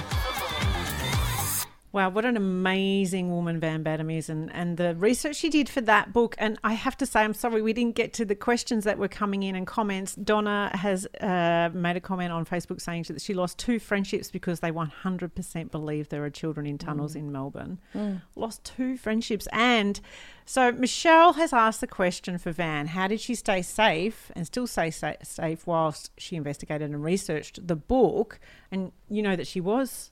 Wow, what an amazing woman Van Badham is, and, and the research she did for that book. And I have to say, I'm sorry we didn't get to the questions that were coming in and comments. Donna has uh, made a comment on Facebook saying that she lost two friendships because they 100% believe there are children in tunnels Mm. in Melbourne. Mm. Lost two friendships. And so Michelle has asked the question for Van How did she stay safe and still stay safe whilst she investigated and researched the book? And you know that she was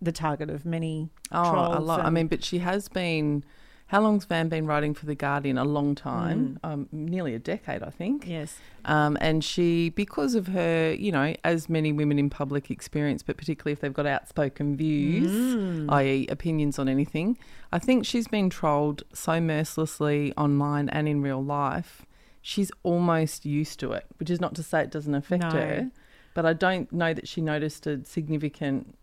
the target of many Oh, trolls. a lot. I mean, but she has been. How long's Van been writing for the Guardian? A long time, um, nearly a decade, I think. Mm. Yes. Um, and she, because of her, you know, as many women in public experience, but particularly if they've got outspoken views, Mm. i.e., opinions on anything, I think she's been trolled so mercilessly online and in real life. She's almost used to it, which is not to say it doesn't affect No. her, but I don't know that she noticed a significant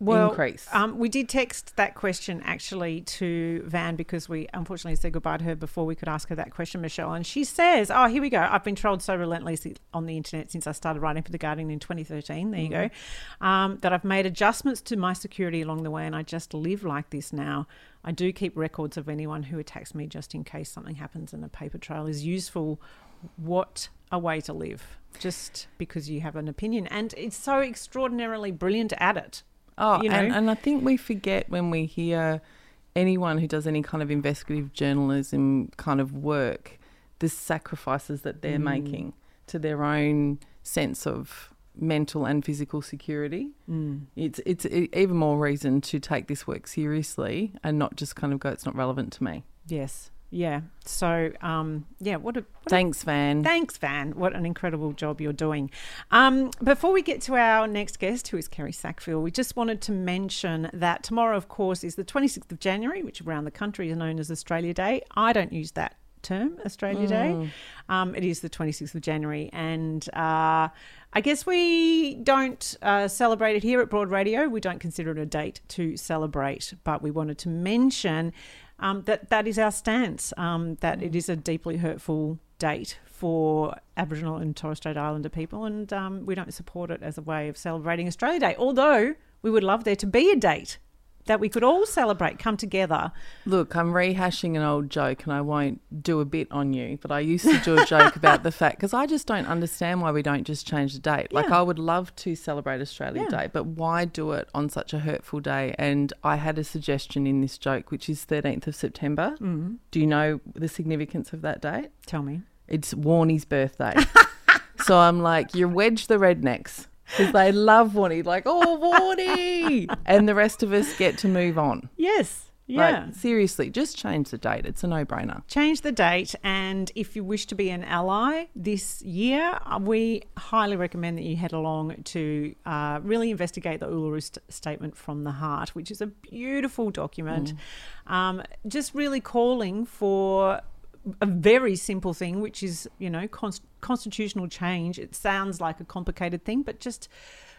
well, increase. Um, we did text that question actually to Van because we unfortunately said goodbye to her before we could ask her that question, Michelle. And she says, Oh, here we go. I've been trolled so relentlessly on the internet since I started writing for The Guardian in 2013. There you go. Um, that I've made adjustments to my security along the way and I just live like this now. I do keep records of anyone who attacks me just in case something happens and a paper trail is useful. What a way to live, just because you have an opinion. And it's so extraordinarily brilliant at it. Oh, you know? and, and I think we forget when we hear anyone who does any kind of investigative journalism kind of work, the sacrifices that they're Mm. making to their own sense of mental and physical security. Mm. It's it's even more reason to take this work seriously and not just kind of go, it's not relevant to me. Yes. Yeah. So, um, yeah, what a. What a- Thanks, Van. Thanks, Van. What an incredible job you're doing. Um, before we get to our next guest, who is Kerry Sackville, we just wanted to mention that tomorrow, of course, is the 26th of January, which around the country is known as Australia Day. I don't use that term, Australia Day. Mm. Um, it is the 26th of January. And uh, I guess we don't uh, celebrate it here at Broad Radio. We don't consider it a date to celebrate, but we wanted to mention um, that that is our stance, um, that it is a deeply hurtful date for Aboriginal and Torres Strait Islander people, and um, we don't support it as a way of celebrating Australia Day, although we would love there to be a date that we could all celebrate, come together. Look, I'm rehashing an old joke and I won't do a bit on you, but I used to do a joke about the fact because I just don't understand why we don't just change the date. Like, Yeah. I would love to celebrate Australia Yeah. Day, but why do it on such a hurtful day? And I had a suggestion in this joke, which is 13th of September. Mhm. Do you know the significance of that date? Tell me. It's Warnie's birthday. so I'm like, you wedge the rednecks because they love Warnie. Like, oh, Warnie! and the rest of us get to move on. Yes. Yeah. Like, seriously, just change the date. It's a no brainer. change the date and if you wish to be an ally this year uh, we highly recommend that you head along to uh, really investigate the uluru St- statement from the heart which is a beautiful document um, just really calling for a very simple thing which is you know const- constitutional change it sounds like a complicated thing but just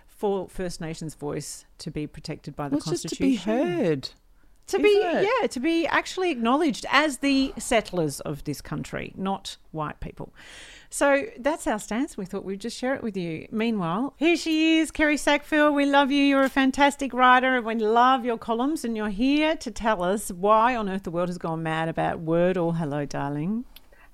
for first nations voice to be protected by the Well, it's just to be heard. To be Isn't it? yeah to be actually acknowledged as the settlers of this country not white people so that's our stance we thought we'd just share it with you meanwhile here she is kerry sackville we love you you're a fantastic writer and we love your columns and you're here to tell us why on earth the world has gone mad about Wordle hello darling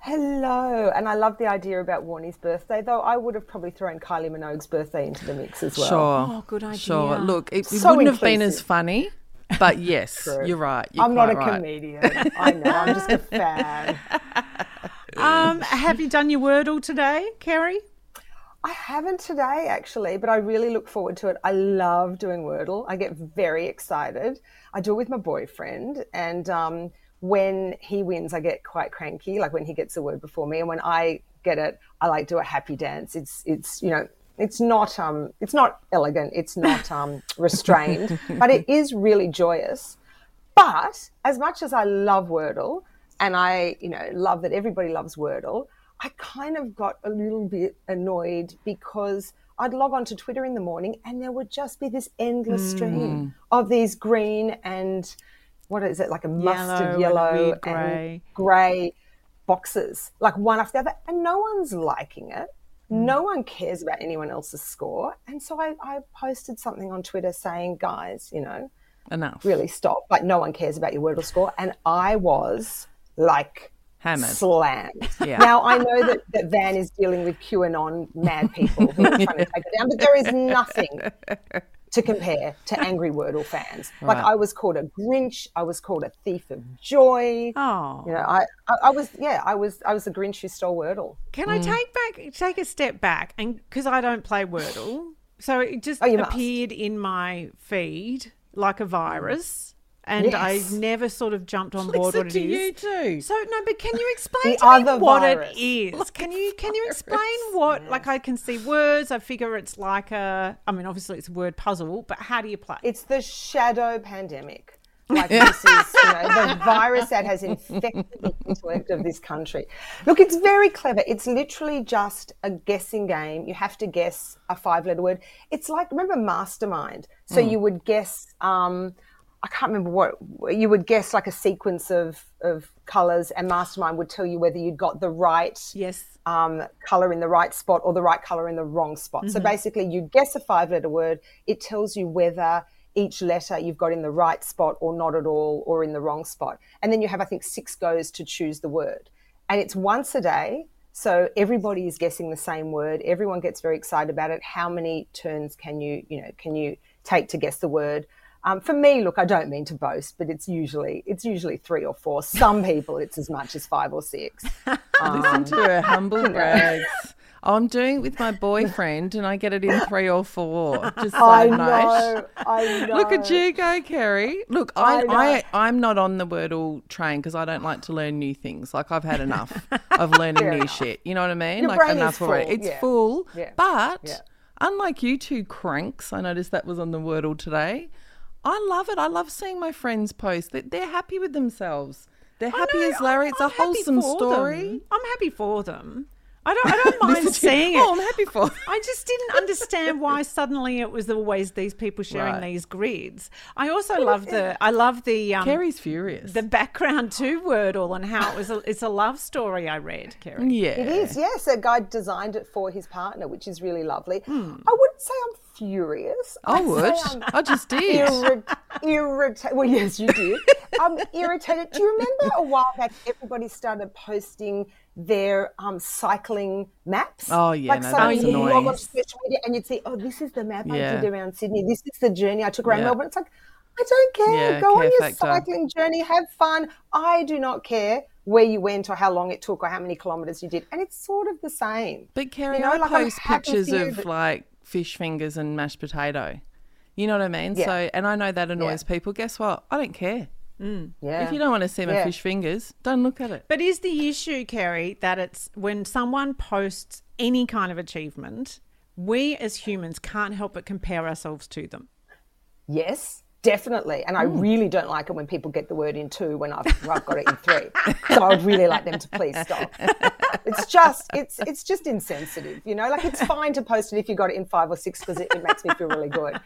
Hello, and I love the idea about Warnie's birthday, though I would have probably thrown Kylie Minogue's birthday into the mix as well. Sure. Oh, good idea. Sure. Look, it, it So wouldn't have been as funny, but yes, you're right. You're I'm not a right. comedian. I know, I'm just a fan. um, have you done your wordle today kerry I haven't today actually, but I really look forward to it. I love doing Wordle. I get very excited. I do it with my boyfriend, and um, when he wins, I get quite cranky. Like when he gets a word before me, and when I get it, I like do a happy dance. It's it's you know it's not um it's not elegant. It's not um restrained, but it is really joyous. But as much as I love Wordle, and I you know love that everybody loves Wordle. I kind of got a little bit annoyed because I'd log on to Twitter in the morning and there would just be this endless Mm. stream of these green and what is it like a mustard Yellow and yellow weird grey. grey boxes, like one after the other, and no one's liking it. Mm. No one cares about anyone else's score. And so I, I posted something on Twitter saying, guys, you know, Enough. really stop. Like, no one cares about your Wordle score. And I was like, Hammered. slammed. Yeah. Now I know that, that Van is dealing with QAnon mad people who are trying to take it down, but there is nothing to compare to angry Wordle fans. Like I was called a Grinch, I was called a thief of joy. Oh, you know, I, I, I was yeah, I was I was the Grinch who stole Wordle. Can I mm. take back take a step back and because I don't play Wordle, so it just Oh, you must. appeared in my feed like a virus. And Yes. I never sort of jumped on board Listen what it to is. you too. So no, but can you explain to me what virus. it is? Can you can you explain what? Like I can see words. I figure it's like a. I mean, obviously it's a word puzzle, but how do you play? It's the shadow pandemic. Like this is you know, the virus that has infected the intellect of this country. Look, it's very clever. It's literally just a guessing game. You have to guess a five-letter word. It's like remember Mastermind. So Mm. you would guess. Um, I can't remember what you would guess like a sequence of of colors, and Mastermind would tell you whether you'd got the right yes um, color in the right spot or the right color in the wrong spot. So Mhm. basically, you guess a five letter word. It tells you whether each letter you've got in the right spot or not at all or in the wrong spot. And then you have, I think, six goes to choose the word. And it's once a day. So everybody is guessing the same word. Everyone gets very excited about it. How many turns can you, you know, can you take to guess the word? Um, for me, look, I don't mean to boast, but it's usually it's usually three or four. Some people, it's as much as five or six. Listen to her humble brags. I'm doing it with my boyfriend, and I get it in three or four. Just I side note. know, I know. Look at you go, Kerry. Look, I, I, I I'm not on the Wordle train because I don't like to learn new things. Like I've had enough of learning new shit. You know what I mean? Your like enough already. It's yeah. full. Yeah. But unlike you two cranks, I noticed that was on the Wordle today. I love it. I love seeing my friends post. They- They're happy with themselves. They're happy as Larry. It's a I'm happy wholesome story. them. I'm happy for them. I don't. I don't mind Listen to you. seeing it. Oh, I'm happy for. I just didn't understand why suddenly it was always these people sharing Right. these grids. I also love the. I love the. Um, Kerry's furious. The background to Wordle and how it was. A, it's a love story. I read, Kerry. Yeah. It is, yes. A guy designed it for his partner, which is really lovely. Hmm. I wouldn't say I'm furious. I I'd I'm I just did. Irri- irritated. Well, yes, you did. I'm irritated. Do you remember a while back everybody started posting their um, cycling maps? Oh, yeah, Like no, that's you log on social media and you'd see, oh, this is the map Yeah. I did around Sydney. This is the journey I took around Yeah. Melbourne. It's like, I don't care. Yeah, Go on your factor. cycling journey. Have fun. I do not care where you went or how long it took or how many kilometres you did. And it's sort of the same. But Kerry, You know, I like, post pictures you, of but- like fish fingers and mashed potato. You know what I mean? Yeah. So, and I know that annoys people. Guess what? I don't care. Mm. Yeah. If you don't want to see my Yeah. fish fingers, don't look at it. But is the issue, Kerry, that it's when someone posts any kind of achievement, we as humans can't help but compare ourselves to them. Yes, definitely. And I Hmm. really don't like it when people get the word in two when I've, I've got it in three. So I would really like them to please stop. It's just it's it's just insensitive, you know. Like it's fine to post it if you got it in five or six because it, it makes me feel really good.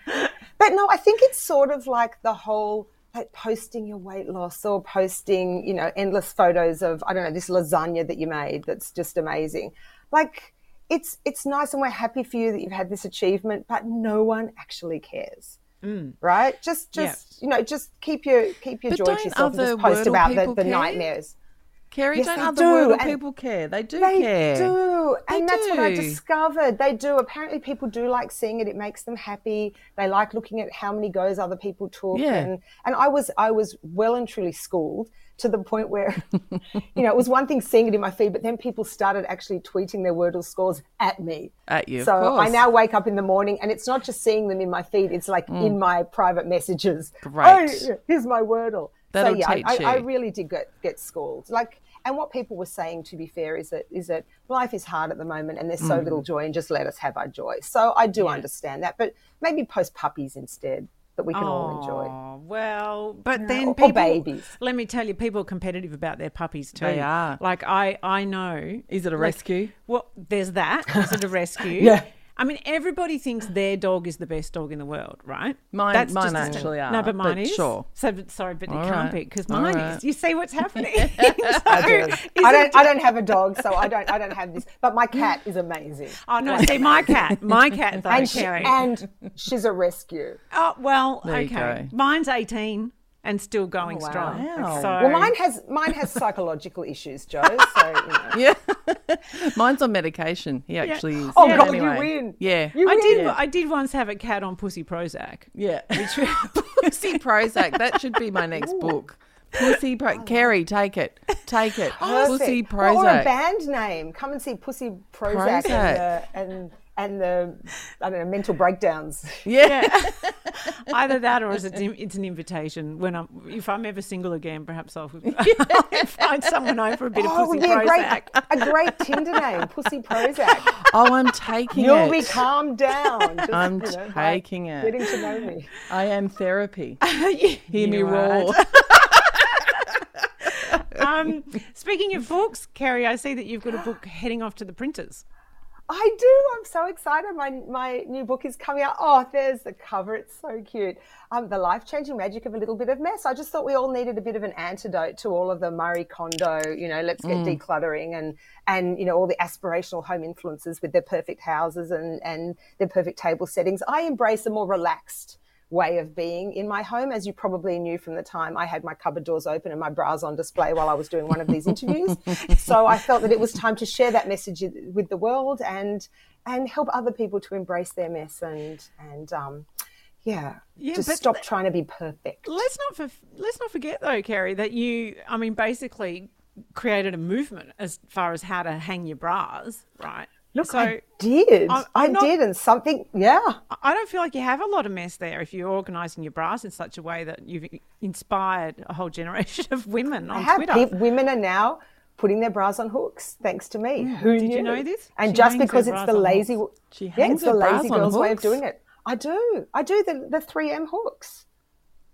But no, I think it's sort of like the whole like posting your weight loss or posting, you know, endless photos of I don't know this lasagna that you made that's just amazing. Like it's it's nice and we're happy for you that you've had this achievement, but no one actually cares Mm. right? Just, Yeah. just you know, just keep your keep your But joy to yourself and just post about the, the nightmares. Kerry, Yes, don't other do, Wordle people care? They do They care. do, They and that's what I discovered. They do. Apparently, people do like seeing it. It makes them happy. They like looking at how many goes other people took. Yeah. And and I was I was well and truly schooled to the point where, you know, it was one thing seeing it in my feed, but then people started actually tweeting their Wordle scores at me. At you, So I now wake up in the morning, and it's not just seeing them in my feed. It's like in my private messages. Mm. Great. Oh, here's my Wordle. That'll so yeah, I, I, I really did get get schooled. Like, and what people were saying, to be fair, is that is that life is hard at the moment, and there's so little Mm. joy, and just let us have our joy. So I do understand that, but maybe post puppies instead that we can all enjoy. Oh, well, but then or- or people, babies. Let me tell you, people are competitive about their puppies too. They are. Like I, I know. Is it a like, rescue? Well, there's that. Is it a rescue? Yeah. I mean, everybody thinks their dog is the best dog in the world, right? Mine- That's mine just a- actually No, are, but mine but is. sure. So, but- sorry, but it All can't right. be because mine right. is. You see what's happening? I do. I don't. I don't have a dog, so I don't. I don't have this. But my cat is amazing. Oh no! See, my cat, my cat though, and, she, and she's a rescue. oh well, There okay. Mine's eighteen and still going wow. strong. Wow. So, Well, mine has mine has psychological issues, Joe. So you know. Yeah. Mine's on medication. He actually is. Oh But God, anyway. you win. Yeah. You I win. did. Yeah. I did once have a cat on Pussy Prozac. Yeah. Pussy Prozac. That should be my next book. Pussy Pro. Kerry, take it. Take it. Pussy Perfect. Or- Or a Prozac. band name. Come and see Pussy Prozac, Prozac. And, the, and and the I don't know mental breakdowns. Yeah. Either that, or is it, it's an invitation. When I'm, if I'm ever single again, perhaps I'll, I'll find someone over for a bit Oh, of it Pussy would be a Prozac. great a great Tinder name, Pussy Prozac. Oh, I'm taking it. You'll be calmed down. Just, I'm you know, by taking it. Getting to know me. I am therapy. Hear Hear me roar. um, speaking of books, Kerry, I see that you've got a book heading off to the printers. I do. I'm so excited. My my new book is coming out. Oh, there's the cover. It's so cute. Um, the life changing magic of a little bit of mess. I just thought we all needed a bit of an antidote to all of the Marie Kondo. You know, let's get decluttering and and you know all the aspirational home influences with their perfect houses and and their perfect table settings. I embrace a more relaxed way of being in my home, as you probably knew from the time I had my cupboard doors open and my bras on display while I was doing one of these interviews. so I felt that it was time to share that message with the world and and help other people to embrace their mess and and um, yeah, Yeah, just stop trying to be perfect. Let's not for, let's not forget though, Kerry, that you, I mean, basically created a movement as far as how to hang your bras, right? Look, so I did. I'm- i I'm not- did, and something, yeah. I don't feel like you have a lot of mess there if you're organising your bras in such a way that you've inspired a whole generation of women I on have Twitter. peop- women are now putting their bras on hooks, thanks to me. Who Did knew? you know this? And She just because it's the lazy. She yeah, it's the lazy girl's way of doing it. I do. I do the the three M hooks.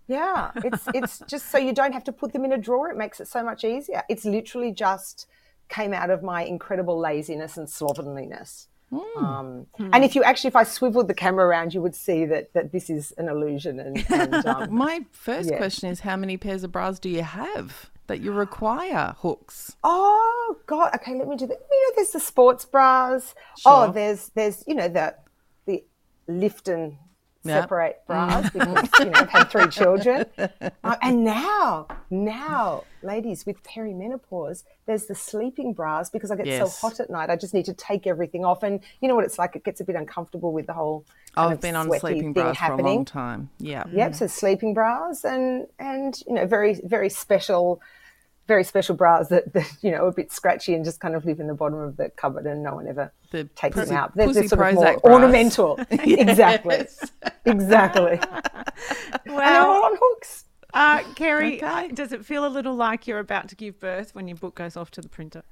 Yeah, it's it's just so you don't have to put them in a drawer. It makes it so much easier. It's literally just came out of my incredible laziness and slovenliness. Hmm. Um, And if you actually, if I swiveled the camera around, you would see that that this is an illusion. And, and um, My first Yeah. question is how many pairs of bras do you have that you require hooks? Oh God! Okay, let me do that. You know, there's the sports bras. Oh, there's there's you know the the lift separate bras because you know I've had three children, uh, and now now ladies with perimenopause, there's the sleeping bras because I get Yes. so hot at night. I just need to take everything off, and you know what it's like. It gets a bit uncomfortable with the whole. kind I've been on sleeping bras for a long time. Yeah. Yep, so sleeping bras and and you know very very special, very special bras that, that you know are a bit scratchy and just kind of live in the bottom of the cupboard and no one ever The takes pussy- them out. They're, they're pussy sort of more bras. ornamental. exactly, exactly. and they're all on hooks. Uh, Kerry, Okay. uh, does it feel a little like you're about to give birth when your book goes off to the printer?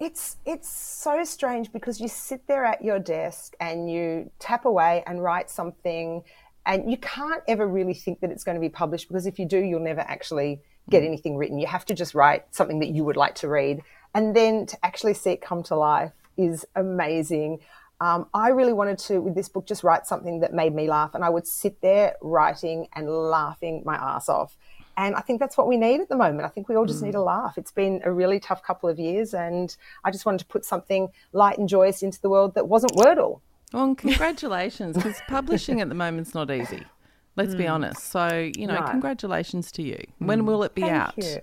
It's it's so strange because you sit there at your desk and you tap away and write something and you can't ever really think that it's going to be published because if you do you'll never actually get anything written. You have to just write something that you would like to read and then to actually see it come to life is amazing. Um, I really wanted to, with this book, just write something that made me laugh. And I would sit there writing and laughing my ass off. And I think that's what we need at the moment. I think we all just need a laugh. It's been a really tough couple of years. And I just wanted to put something light and joyous into the world that wasn't Wordle. Well, congratulations, because publishing at the moment's not easy. Let's be mm. honest. So, you know, Right. congratulations to you. Mm. When will it be Thank out? you.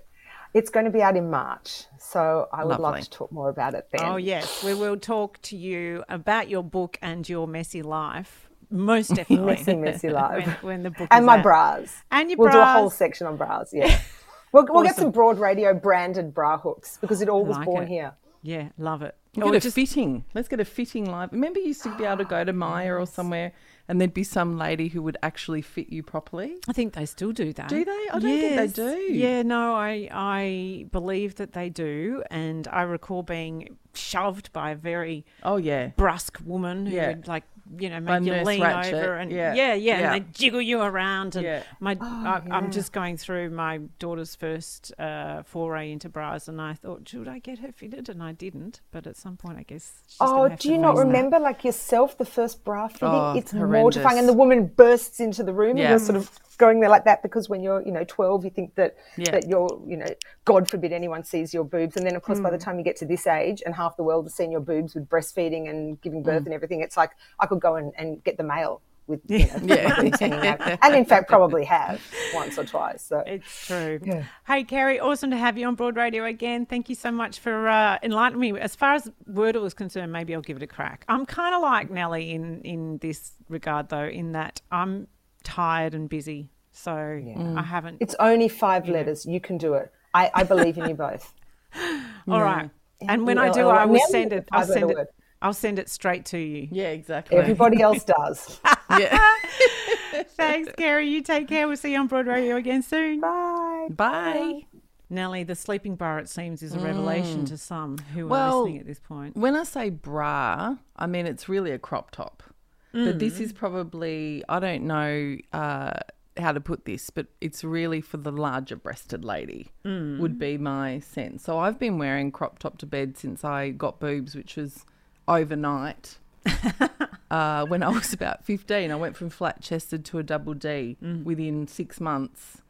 It's going to be out in March, so I would love to talk more about it then. Oh, yes. We will talk to you about your book and your messy life. Most definitely. Messy, messy life. When, when the book and is my out. bras. And your we'll do a whole section on bras. Yeah, we'll, we'll get some broad radio branded bra hooks because it all was like born it. here. Yeah, love it. We'll Or get a just- fitting. Let's get a fitting live. Remember, you used to be able to go to oh, Myer or somewhere, and there'd be some lady who would actually fit you properly. I think they still do that. Do they? I don't think they do. Yeah, no, I I believe that they do, and I recall being shoved by a very Oh yeah. brusque woman who Yeah. would like you know By make you lean Ratched, over and yeah. yeah, yeah, Yeah. and they jiggle you around. And Yeah. my Oh, I, I'm just going through my daughter's first uh, foray into bras, and I thought, should I get her fitted? And I didn't, but at some point, I guess. She's Oh, have do to you not face that. remember, like yourself, the first bra fitting? Oh, it's horrendous. mortifying, and the woman bursts into the room, Yeah. and you're sort of going there like that because when you're, you know, 12, you think that Yeah. that you're, you know, God forbid anyone sees your boobs, and then of course by the Hmm. time you get to this age, and half the world has seen your boobs with breastfeeding and giving birth and everything, it's like I could go and, and get the mail with, you know, Yeah. my boobs hanging out, and in fact probably have once or twice. So It's true. Hey, Kerry, awesome to have you on Broad Radio again. Thank you so much for uh, enlightening me. As far as Wordle is concerned, maybe I'll give it a crack. I'm kind of like Nellie in, in this regard, though, in that I'm tired and busy. So I haven't. it's only five letters. You can do it. I, I believe in you both. All right. And when I do, I will send it. a I'll send it. I'll send it straight to you. Yeah, exactly. Everybody else does. yeah. Thanks, Kerry. You take care. We'll see you on Broad Radio again soon. Bye. Bye. Nellie, the sleeping bar, it seems, is a revelation to some who are Well, listening at this point. When I say bra, I mean it's really a crop top. But this Mm. is probably I don't know uh, how to put this, but it's really for the larger breasted lady. Mm. Would be my sense. So I've been wearing crop top to bed since I got boobs, which was overnight. uh, when I was about 15, I went from flat chested to a double D Mm. within six months.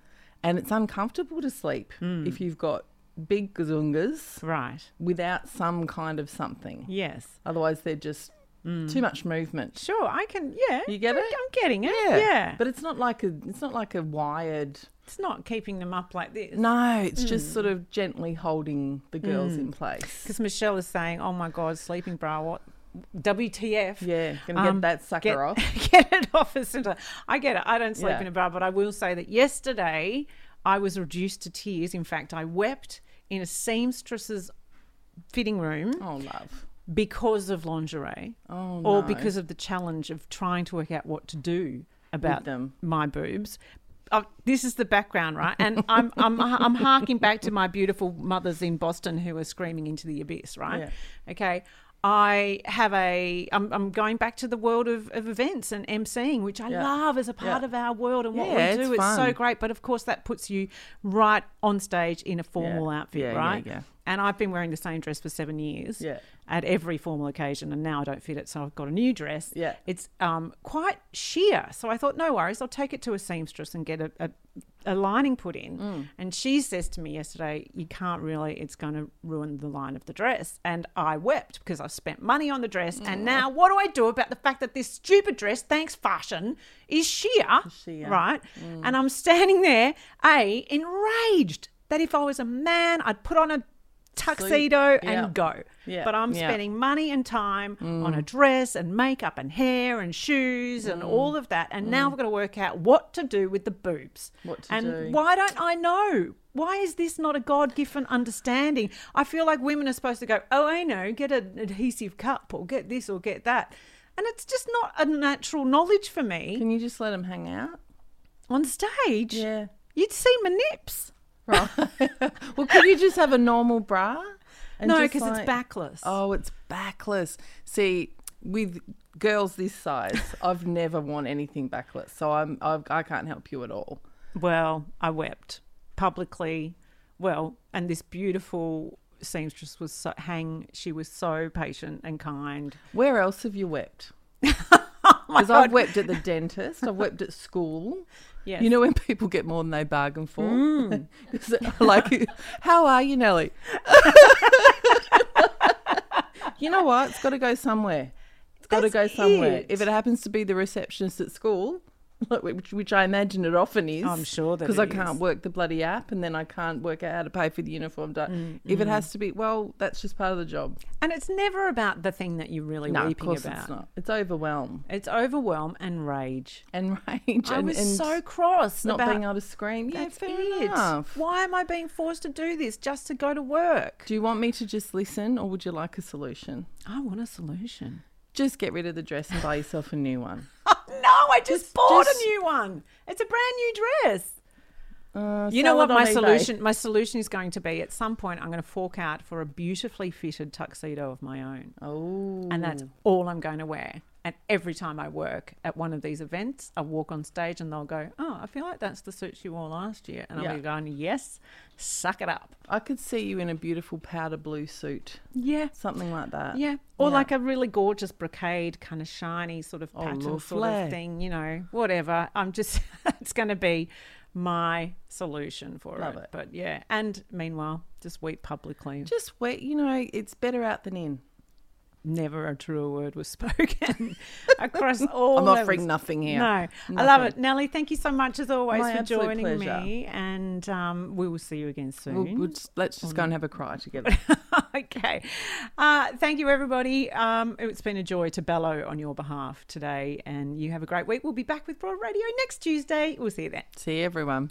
And it's uncomfortable to sleep Mm. if you've got big gazungas Right. without some kind of something. Yes. Otherwise, they're just too mm. much movement. Sure, I can. Yeah, You get I- it? I'm getting it. Yeah, But it's not like a it's not like a wired. it's not keeping them up like this. No, it's just mm. sort of gently holding the girls in mm. place. because Michelle is saying, "Oh my God, sleeping bra, what? WTF? Yeah, gonna get um, that sucker get, off. Get it off as soon as I get it. I don't sleep Yeah. in a bra, but I will say that yesterday I was reduced to tears. In fact, I wept in a seamstress's fitting room Oh, love. Because of lingerie Oh, or no. because of the challenge of trying to work out what to do about them. my boobs. Uh, this is the background, right? And I'm I'm I'm harking back to my beautiful mothers in Boston who are screaming into the abyss, right? Yeah. Okay. I have a. I'm, I'm going back to the world of, of events and emceeing, which I Yeah. love as a part Yeah. of our world and what Yeah, we do. It's so great, but of course that puts you right on stage in a formal outfit, Yeah, yeah, right? yeah. And I've been wearing the same dress for seven years Yeah. at every formal occasion, and now I don't fit it, so I've got a new dress. Yeah. It's um, quite sheer. So I thought, no worries, I'll take it to a seamstress and get a, a, a lining put in. Mm. And she says to me yesterday, you can't really, it's going to ruin the line of the dress. And I wept because I've spent money on the dress. Mm. And now what do I do about the fact that this stupid dress, thanks fashion, is sheer, sheer. right? And I'm standing there, A, enraged that if I was a man, I'd put on a tuxedo and go. Yeah. But I'm spending money and time on a dress and makeup and hair and shoes Mm. and all of that. And now I've got to work out what to do with the boobs. What to and do. why don't I know? Why is this not a God given understanding? I feel like women are supposed to go, oh, I know, get an adhesive cup or get this or get that. And it's just not a natural knowledge for me. Can you just let them hang out? On stage, Yeah. you'd see my nips. Right. well, could you just have a normal bra? No, because like- it's backless. Oh, it's backless. See, with girls this size, I've never worn anything backless, so I'm I've, I can't help you at all. Well, I wept publicly. Well, and this beautiful seamstress was so hang. She was so patient and kind. Where else have you wept? Because I've wept at the dentist. I've wept at school. Yes. You know when people get more than they bargain for? It like, how are you, Nellie? you know what? It's got to go somewhere. It's got to go somewhere. it. If it happens to be the receptionist at school, which, which I imagine it often is. I'm sure that because it I can't work the bloody app, and then I can't work out how to pay for the uniform. Mm, if it mm. has to be, well, that's just part of the job. And it's never about the thing that you're really No, of weeping course about. it's not. It's overwhelm It's overwhelm and rage. and rage. I and, was and so cross not about being able to scream. Yeah, That's it. enough. Why am I being forced to do this just to go to work? Do you want me to just listen, or would you like a solution? I want a solution. Just get rid of the dress and buy yourself a new one. No, I just, Just- bought just- a new one. It's a brand new dress. Uh, You know what my eBay. solution my solution is going to be at some point I'm going to fork out for a beautifully fitted tuxedo of my own. Oh, And that's all I'm going to wear. And every time I work at one of these events, I walk on stage and they'll go, "Oh, I feel like that's the suit you wore last year." And Yeah. I'll be going, "Yes, suck it up." I could see you in a beautiful powder blue suit, Yeah. something like that. Yeah. Or Yeah. like a really gorgeous brocade, kind of shiny sort of Oh, pattern sort of thing, you know, whatever. I'm just, it's going to be my solution for Love it. it. But yeah. And meanwhile, just weep publicly. Just wait. You know, it's better out than in. Never a truer word was spoken across all. I'm offering levels. nothing here. No, I love it, Nellie. Thank you so much as always My for joining pleasure. me, and um, we will see you again soon. We'll, we'll just, let's just go and have a cry together. okay. Uh, thank you, everybody. Um, it's been a joy to bellow on your behalf today, and you have a great week. We'll be back with Broad Radio next Tuesday. We'll see you then. See you, everyone.